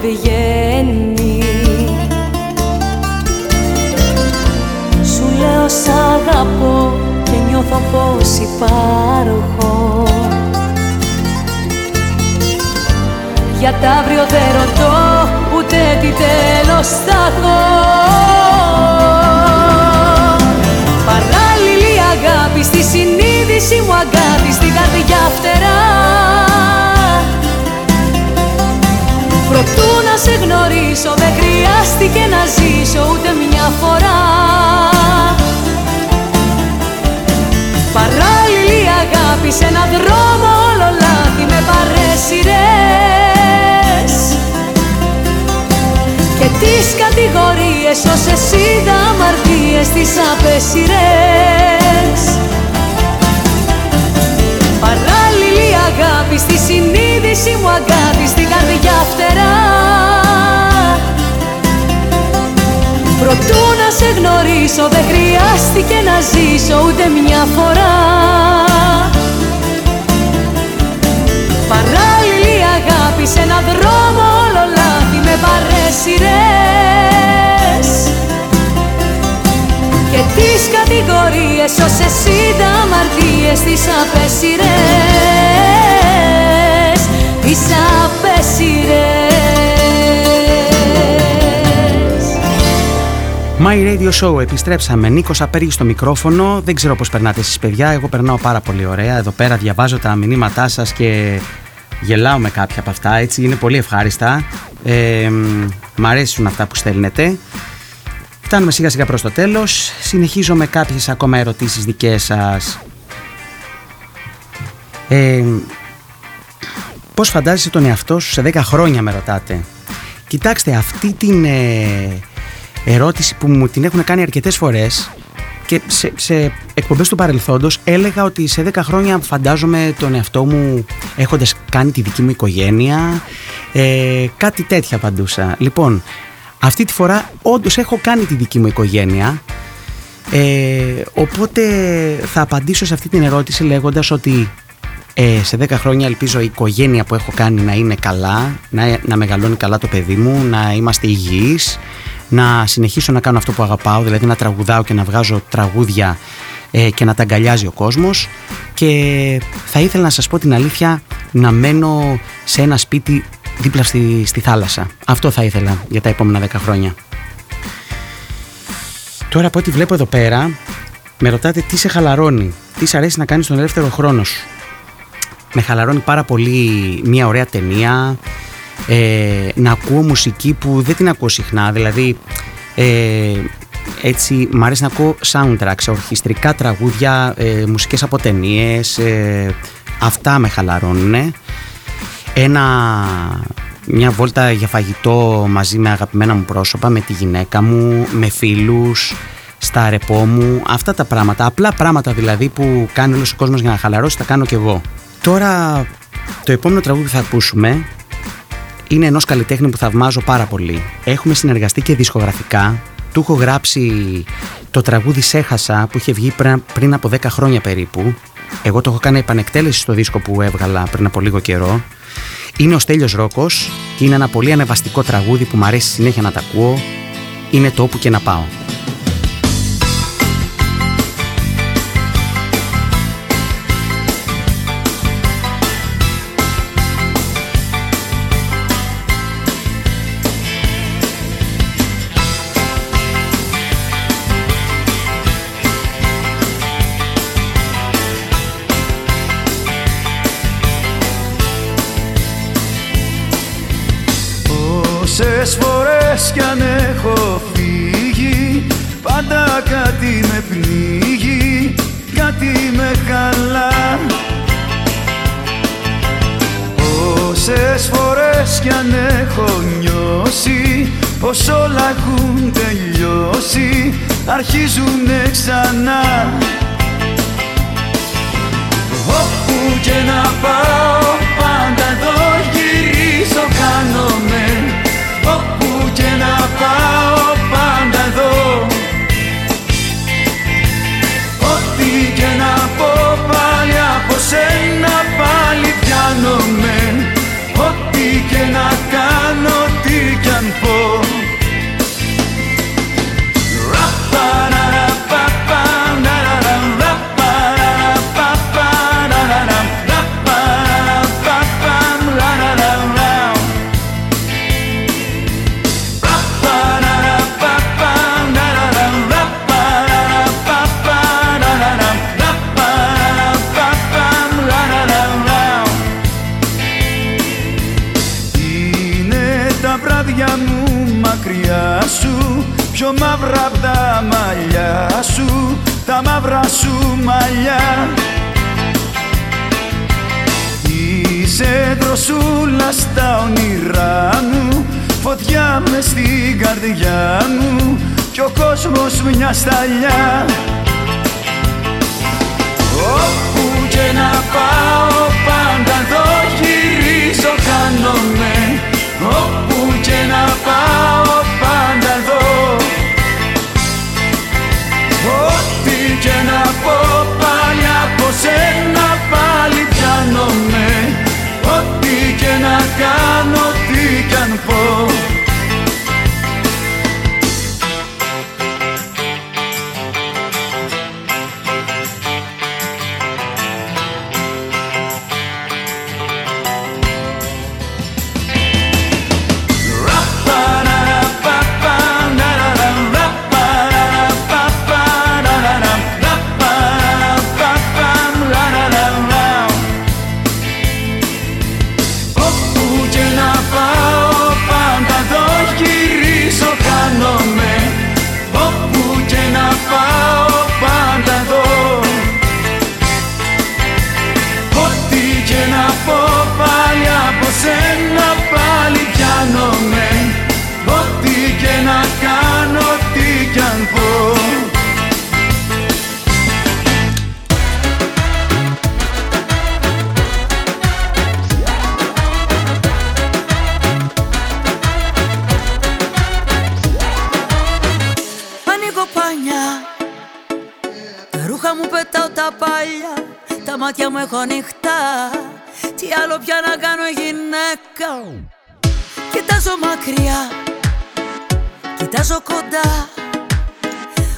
βγαίνει Σου λέω σ' αγαπώ και νιώθω πως υπάρχω. Για τ' αύριο δεν ρωτώ ούτε τι τέλος θα γνωρίσω δεν χρειάστηκε να ζήσω ούτε μια φορά. Παράλληλη αγάπη σε έναν δρόμο όλο λάθη με παρέσιρες Και τις κατηγορίες όσες είδα αμαρτίες τις απέσιρες Παράλληλη αγάπη στη συνείδηση μου αγάπη στην καρδιά φτερά Προτού να σε γνωρίσω δεν χρειάστηκε να ζήσω ούτε μια φορά. Παράλληλη αγάπη σε έναν δρόμο όλο λάθη με παρέσιρες Και τις κατηγορίες όσες είδα αμαρτίες τις απέσιρες Τις απέσιρες My Radio Show, επιστρέψαμε. Νίκος Απέργης στο μικρόφωνο. Δεν ξέρω πώς περνάτε εσείς, παιδιά. Εγώ περνάω πάρα πολύ ωραία. Εδώ πέρα διαβάζω τα μηνύματά σας και γελάω με κάποια από αυτά. Έτσι είναι πολύ ευχάριστα. Ε, μ' αρέσουν αυτά που στέλνετε. Φτάνουμε σιγά σιγά προς το τέλος. Συνεχίζω με κάποιες ακόμα ερωτήσεις δικές σας. Ε, πώς φαντάζεσαι τον εαυτό σου σε 10 χρόνια με ρωτάτε. Κοιτάξτε αυτή την ε, ερώτηση που μου την έχουν κάνει αρκετές φορές και σε, σε εκπομπές του παρελθόντος έλεγα ότι σε 10 χρόνια φαντάζομαι τον εαυτό μου έχοντας κάνει τη δική μου οικογένεια ε, κάτι τέτοια απαντούσα. Λοιπόν, αυτή τη φορά όντως έχω κάνει τη δική μου οικογένεια ε, οπότε θα απαντήσω σε αυτή την ερώτηση λέγοντας ότι Ε, σε 10 χρόνια ελπίζω η οικογένεια που έχω κάνει να είναι καλά, να, να μεγαλώνει καλά το παιδί μου, να είμαστε υγιείς, να συνεχίσω να κάνω αυτό που αγαπάω, δηλαδή να τραγουδάω και να βγάζω τραγούδια ε, και να τα αγκαλιάζει ο κόσμος και θα ήθελα να σας πω την αλήθεια να μένω σε ένα σπίτι δίπλα στη, στη θάλασσα. Αυτό θα ήθελα για τα επόμενα 10 χρόνια. Τώρα από ό,τι βλέπω εδώ πέρα, με ρωτάτε τι σε χαλαρώνει, τι σε αρέσει να κάνεις τον ελεύθερο χρόνο σου. Με χαλαρώνει πάρα πολύ μια ωραία ταινία, ε, να ακούω μουσική που δεν την ακούω συχνά, δηλαδή ε, έτσι μ' αρέσει να ακούω soundtracks, ορχιστρικά τραγούδια, ε, μουσικές από ταινίες, ε, αυτά με χαλαρώνουν. Ένα, μια βόλτα για φαγητό μαζί με αγαπημένα μου πρόσωπα, με τη γυναίκα μου, με φίλους, στα αρεπό μου, αυτά τα πράγματα, απλά πράγματα δηλαδή που κάνει όλος ο κόσμος για να χαλαρώσει, τα κάνω κι εγώ. Τώρα το επόμενο τραγούδι που θα ακούσουμε είναι ενός καλλιτέχνη που θαυμάζω πάρα πολύ. Έχουμε συνεργαστεί και δισκογραφικά. Του έχω γράψει το τραγούδι «Σέχασα» που είχε βγει πριν από 10 χρόνια περίπου. Εγώ το έχω κάνει επανεκτέλεση στο δίσκο που έβγαλα πριν από λίγο καιρό. Είναι ο Στέλιος Ρόκος και είναι ένα πολύ ανεβαστικό τραγούδι που μου αρέσει συνέχεια να τα ακούω. Είναι το όπου και να πάω. Κι αν έχω φύγει Πάντα κάτι με πνίγει, κάτι με καλά Πόσες φορές κι αν έχω νιώσει Πως όλα έχουν τελειώσει Αρχίζουνε ξανά. Όπου και να πάω πάντα εδώ γυρίζω κάνομαι να κάνω, πιο μαύρα απ' τα μαλλιά σου τα μαύρα σου μαλλιά. Είσαι δροσούλα στα όνειρά μου φωτιά με στην καρδιά μου κι ο κόσμος μια σταλιά. Όπου και να πάω πάντα εδώ γυρίζω κάνομαι Όπου και να πάω πάντα εδώ. Ό,τι και να πω πάλι από σένα πάλι πιάνομαι. Ό,τι και να κάνω, τι κι αν πω έχω ανοιχτά Τι άλλο πια να κάνω γυναίκα Κοιτάζω μακριά Κοιτάζω κοντά.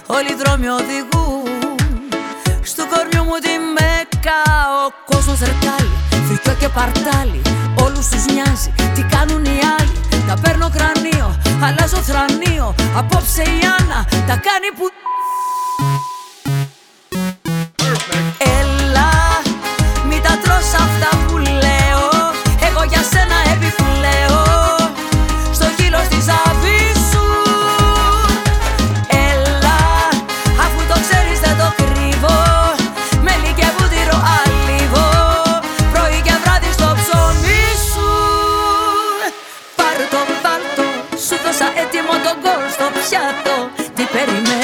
Όλοι οι δρόμοι οδηγούν Στο κορμιό μου τη μέκα. Ο κόσμος ρετάλι Φρικιό και παρτάλι. Όλους τους νοιάζει Τι κάνουν οι άλλοι. Τα παίρνω κρανίο Αλλάζω θρανίο. Απόψε η Άννα Τα κάνει που ready.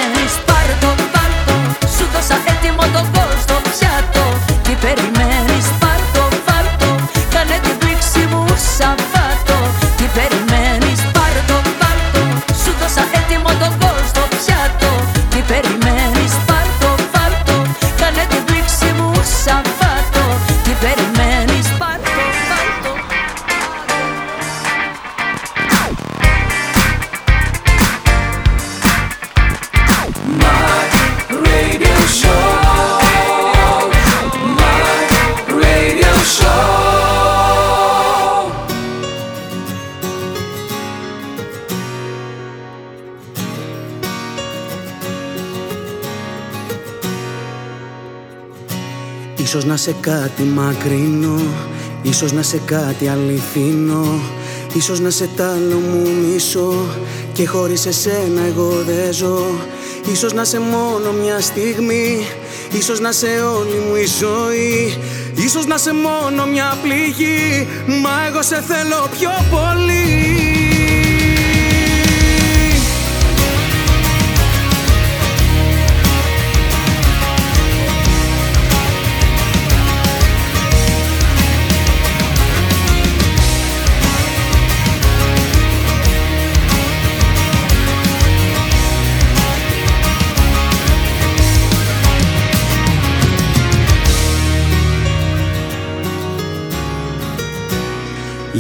Σε κάτι μακρινό Ίσως να σε κάτι αληθινό Ίσως να σε τ' άλλο μου μισώ Και χωρίς εσένα εγώ δεν ζω. Ίσως να σε μόνο μια στιγμή Ίσως να σε όλη μου η ζωή Ίσως να σε μόνο μια πληγή Μα εγώ σε θέλω πιο πολύ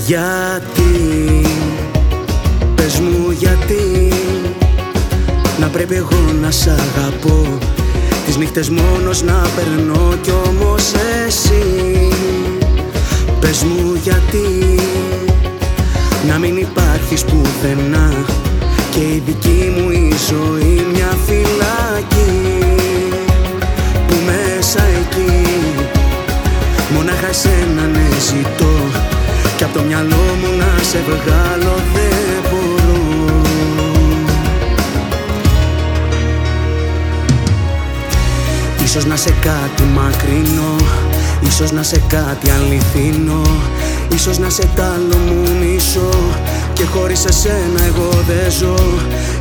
Γιατί, πες μου γιατί. Να πρέπει εγώ να σ' αγαπώ. Τις νύχτες μόνος να περνώ κι όμως εσύ. Πες μου γιατί. Να μην υπάρχεις πουθενά. Και η δική μου η ζωή μια φυλακή. Που μέσα εκεί Μονάχα εσένα ναι ζητώ κι από το μυαλό μου να σε βγάλω δεν μπορώ. Ίσως να σε κάτι μακρινό Ίσως να σε κάτι αληθινό Ίσως να σε τ' άλλο μου μισώ Και χωρίς εσένα εγώ δεν ζω.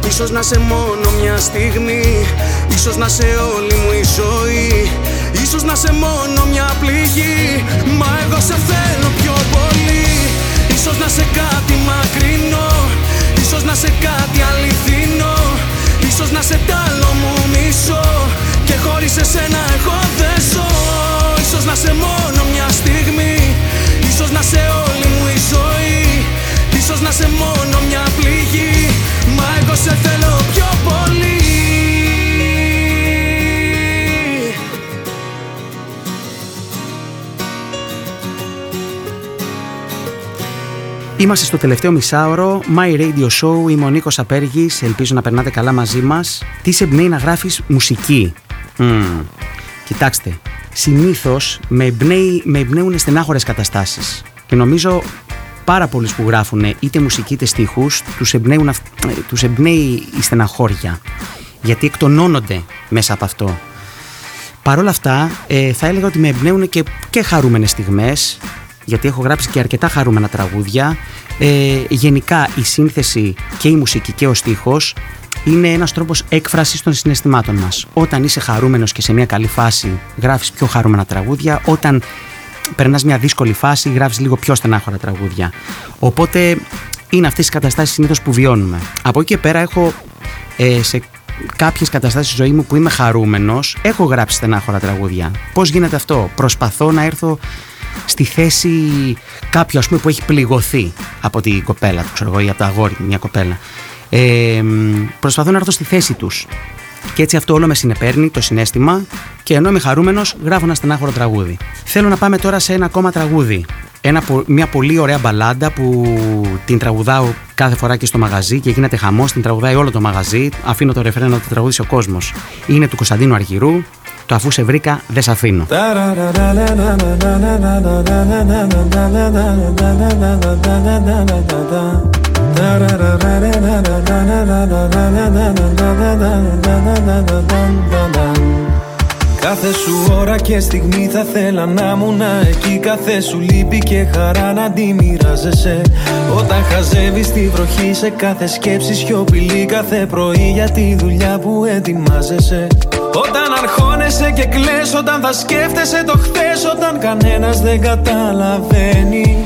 Ίσως να σε μόνο μια στιγμή Ίσως να σε όλη μου η ζωή. Ίσως να σε μόνο μια πληγή Μα εγώ σε θέλω πιο πολύ Ίσως να σε κάτι μακρινό Ίσως να σε κάτι αληθινό Ίσως να σε τ' άλλο μου μισώ Και χωρίς εσένα εγώ δεν ζω. Ίσως να σε μόνο μια στιγμή Ίσως να σε όλη μου η ζωή Ίσως να σε μόνο μια πληγή. Μα εγώ σε θέλω πιο πολύ Είμαστε στο τελευταίο μισάωρο My Radio Show, είμαι ο Νίκος Απέργης, ελπίζω να περνάτε καλά μαζί μας. Τι σε εμπνέει να γράφεις μουσική; Mm. Κοιτάξτε, συνήθως με, εμπνέει, με εμπνέουν στενάχωρες καταστάσεις και νομίζω πάρα πολλοί που γράφουν είτε μουσική είτε στίχους τους, εμπνέουν, τους εμπνέει η στεναχώρια γιατί εκτονώνονται μέσα από αυτό. Παρ' όλα αυτά ε, θα έλεγα ότι με εμπνέουν και, και χαρούμενες στιγμές γιατί έχω γράψει και αρκετά χαρούμενα τραγούδια. Ε, γενικά η σύνθεση και η μουσική και ο στίχος είναι ένας τρόπος έκφρασης των συναισθημάτων μας. Όταν είσαι χαρούμενος και σε μια καλή φάση γράφεις πιο χαρούμενα τραγούδια, όταν περνάς μια δύσκολη φάση γράφεις λίγο πιο στενάχωρα τραγούδια. Οπότε είναι αυτές οι καταστάσεις συνήθως που βιώνουμε. Από εκεί και πέρα έχω ε, σε κάποιες καταστάσεις στη ζωή μου που είμαι χαρούμενος, έχω γράψει στενάχωρα τραγούδια. Πώς γίνεται αυτό, Προσπαθώ να έρθω στη θέση κάποιου ας πούμε, που έχει πληγωθεί από την κοπέλα του, ξέρω εγώ, ή από τα αγόρι, μια κοπέλα. Ε, προσπαθώ να έρθω στη θέση τους. Και έτσι αυτό όλο με συνεπέρνει, το συνέστημα, και ενώ είμαι χαρούμενος, γράφω ένα στενάχωρο τραγούδι. Θέλω να πάμε τώρα σε ένα ακόμα τραγούδι. Ένα, μια πολύ ωραία μπαλάντα που την τραγουδάω κάθε φορά και στο μαγαζί και γίνεται χαμός. Την τραγουδάει όλο το μαγαζί. Αφήνω το ρεφρένο να το τραγουδήσει ο κόσμος. Είναι του Κωνσταντίνου Αργυρού. Το αφού σε βρήκα, δεν σε αφήνω. Κάθε σου ώρα και στιγμή θα θέλα να ήμουν εκεί. Κάθε σου λύπη και χαρά να τη μοιράζεσαι. Όταν χαζεύεις τη βροχή σε κάθε σκέψη σιωπηλή Κάθε πρωί για τη δουλειά που ετοιμάζεσαι Όταν αρχώνεσαι και κλαις Όταν θα σκέφτεσαι το χθες Όταν κανένας δεν καταλαβαίνει.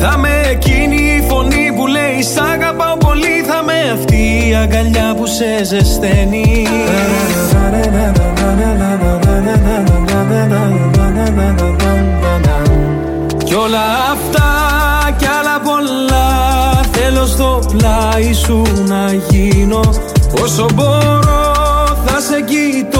Θα με εκείνη η φωνή που λέει Σ' αγαπάω πολύ Θα με αυτή η αγκαλιά που σε ζεσταίνει Κι όλα αυτά κι άλλα πολλά Θέλω στο πλάι σου να γίνω. Όσο μπορώ θα σε κοιτώ. Σου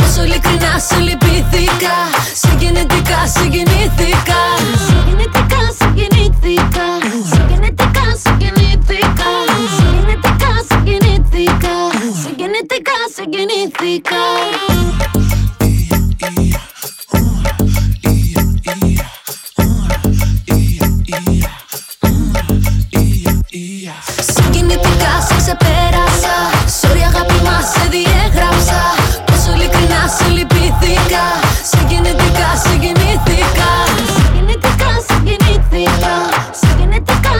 ειλικρινά σε λυπήθηκα Συγκινητικά συγκινήθηκα Συγκινητικά συγκινήθηκα Συγκινητικά συγκινήθηκα Συγκινητικά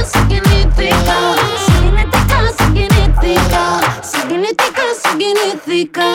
συγκινήθηκα Συγκινητικά συγκινήθηκα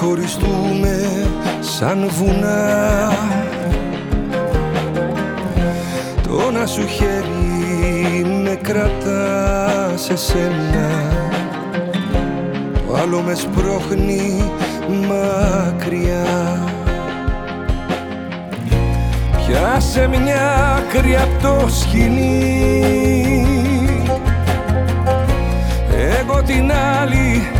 χωριστούμε σαν βουνά. Το να σου χέρι με κρατά σε σένα. Το άλλο με σπρώχνει μακριά. Πιάσε μια άκρη απ' το σκηνή Εγώ την άλλη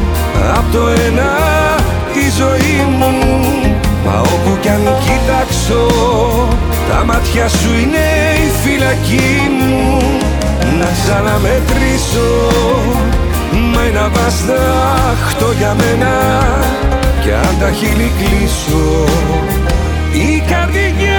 Τα μάτια σου είναι η φυλακή μου. Να ξαναμετρήσω. Με ένα βαστάχτο για μένα. Κι αν τα χείλη κλείσω Η καρδιά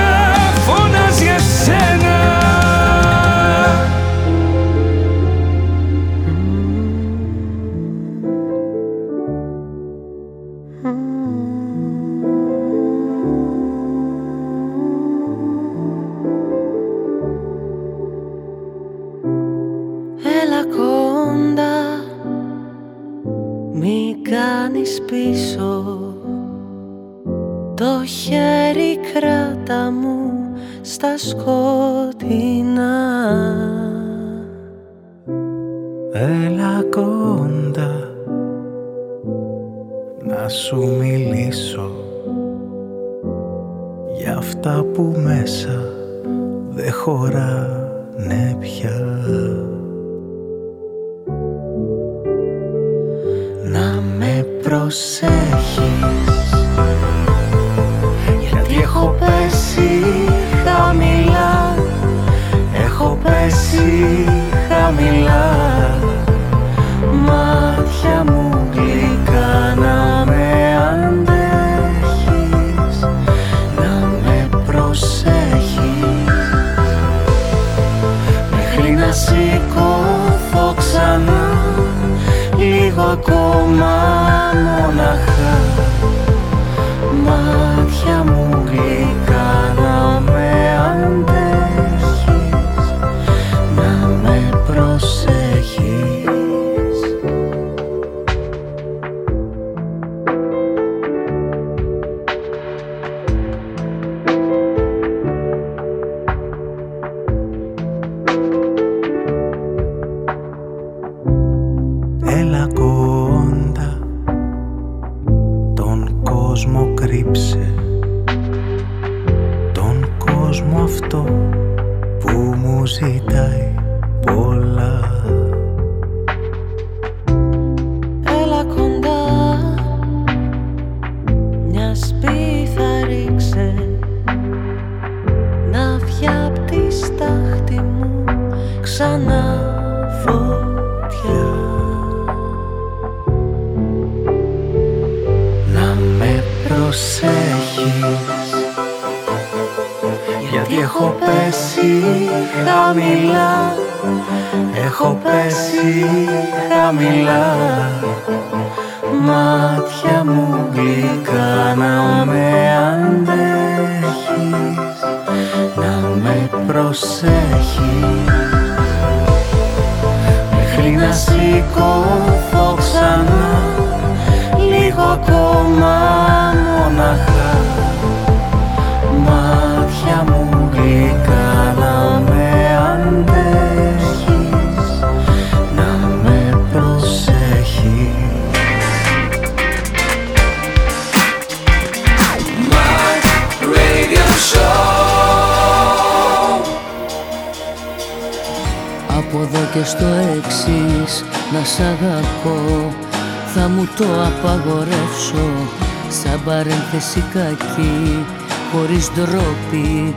παρένθεση κακή. Χωρίς ντρόπι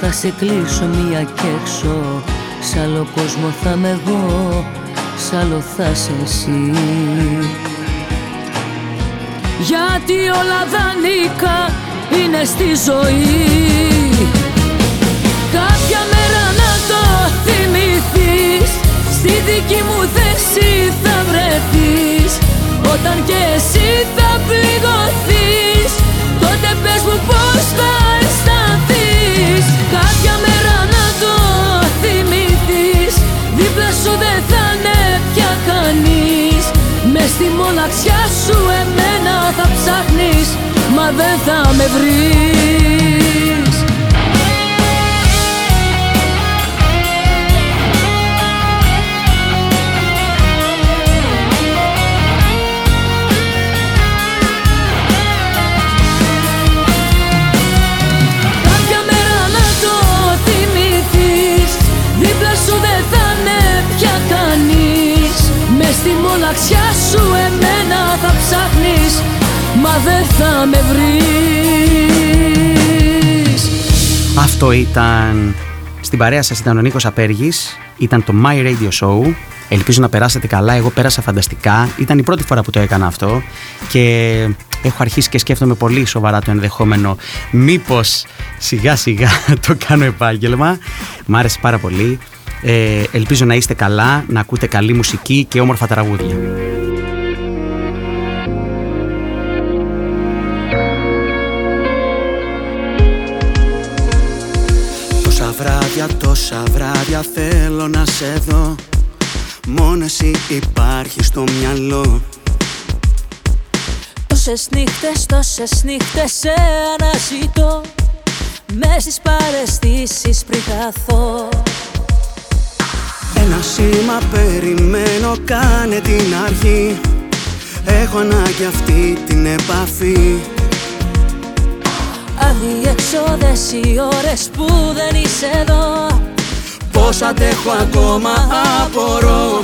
θα σε κλείσω μία κι έξω. Σ' άλλο κόσμο θα με εγώ, σ' άλλο θα σε εσύ. Γιατί όλα δανείκα είναι στη ζωή. Κάποια μέρα να το θυμηθείς. Στη δική μου θέση θα βρεθείς Όταν και εσύ θα πληγωθείς Τότε πες μου πώς θα αισθανθείς. Κάποια μέρα να το θυμηθείς Δίπλα σου δεν θα είναι πια κανείς. Μες στη μοναξιά σου εμένα θα ψάχνεις Μα δεν θα με βρεις μάτια σου εμένα θα ψάχνεις Μα δεν θα με βρεις. Αυτό ήταν στην παρέα σας ήταν ο Νίκος Απέργης Ήταν το My Radio Show. Ελπίζω να περάσετε καλά, εγώ πέρασα φανταστικά Ήταν η πρώτη φορά που το έκανα αυτό Και έχω αρχίσει και σκέφτομαι πολύ σοβαρά το ενδεχόμενο Μήπως σιγά σιγά <laughs> το κάνω επάγγελμα. Μ' άρεσε πάρα πολύ ε, Ελπίζω να είστε καλά, να ακούτε καλή μουσική και όμορφα τραγούδια. Βράδια, τόσα βράδια θέλω να σε δω. Μόνος εσύ υπάρχει στο μυαλό. Τόσες νύχτες, τόσες νύχτες σε αναζητώ. Μες στις παρεστήσεις πριν χαθώ Ένα σήμα περιμένω κάνε την αρχή. Έχω ανάγκη αυτή την επαφή. Αδιεξόδες οι ώρες που δεν είσαι εδώ. Πώς αντέχω ακόμα απορώ.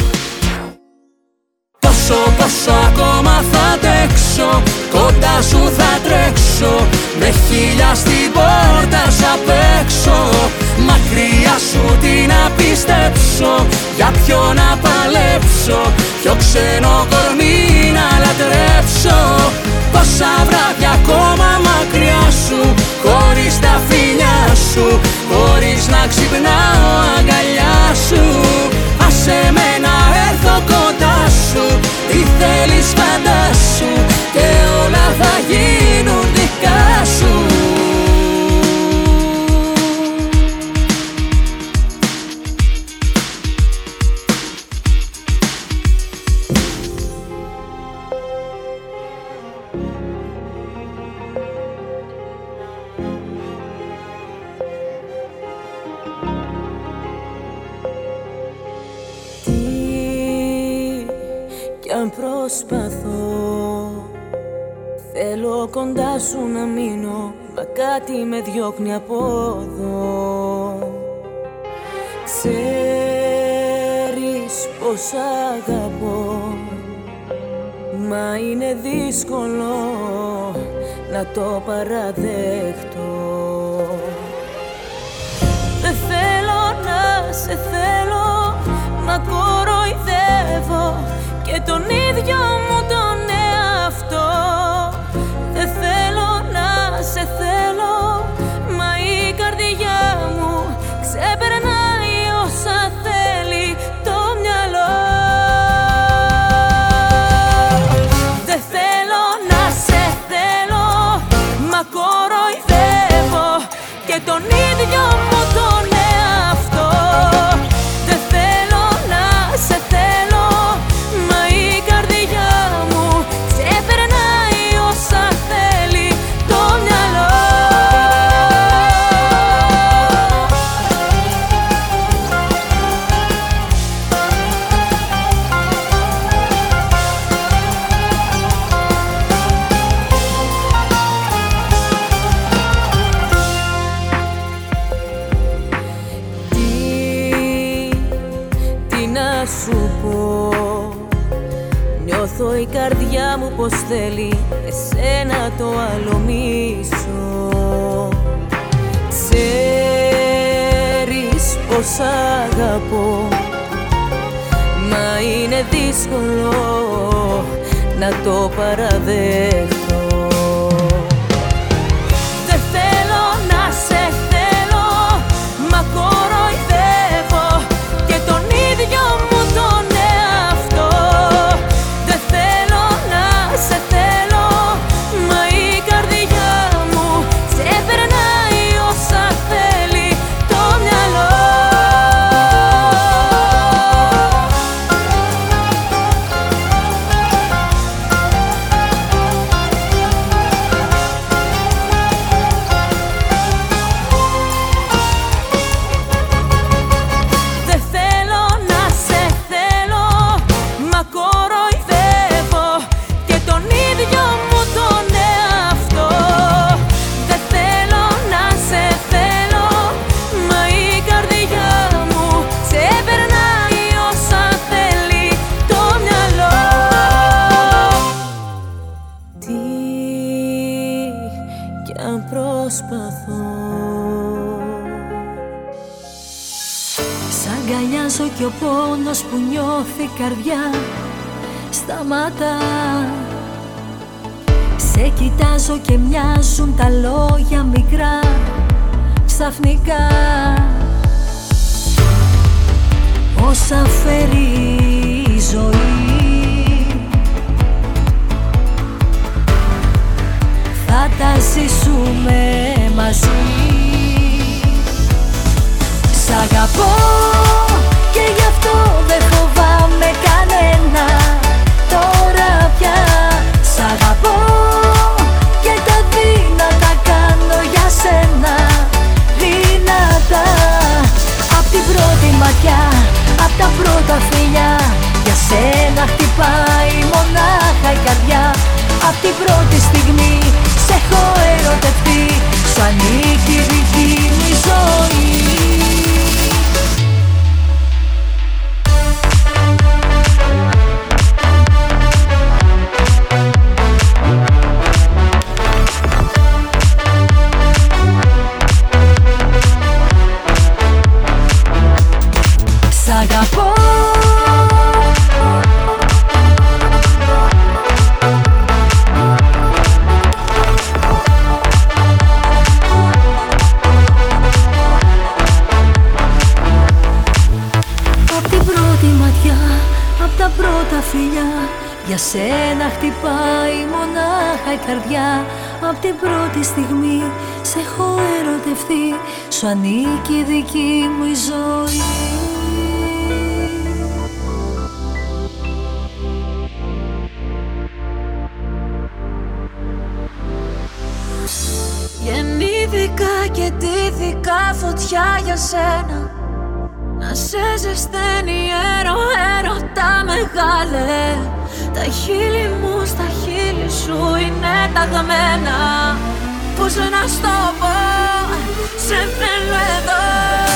Πόσο πόσο ακόμα θα αντέξω. Κοντά σου θα τρέξω. Με χίλια στην πόρτα σ' απέξω Μακριά σου τι να πιστέψω Για ποιο να παλέψω Ποιο ξένο κορμί να λατρέψω. Πόσα βράδια ακόμα μακριά σου Χωρίς τα φιλιά σου Χωρίς να ξυπνάω αγκαλιά σου. Άσε με να έρθω κοντά σου Τι θέλεις φαντάσου Και όλα θα γίνουν δικά σου Θέλω κοντά σου να μείνω Μα κάτι με διώχνει από εδώ. Ξέρεις πως αγαπώ Μα είναι δύσκολο να το παραδέχτω. Δεν θέλω να σε θέλω Μα κοροϊδεύω και τον ίδιο μου τον εαυτό. Δεν θέλω να σε θέλω Μα η καρδιά μου ξεπερνάει θέλει εσένα το άλλο μίσο Ξέρεις πως αγαπώ. Μα είναι δύσκολο να το παραδέχω τη την πρώτη στιγμή σε έχω ερωτευτεί. Σου ανήκει καρδιά. Απ' την πρώτη στιγμή σε έχω ερωτευτεί Σου ανήκει η δική μου η ζωή; Γεννήθηκα και ντύθηκα φωτιά για σένα. Να σε ζεσταίνει έρω, έρωτα μεγάλε. Τα χείλη μου στα χείλη χείλη σου είναι ταγμένα Πώς να στο πω, σε θέλω εδώ.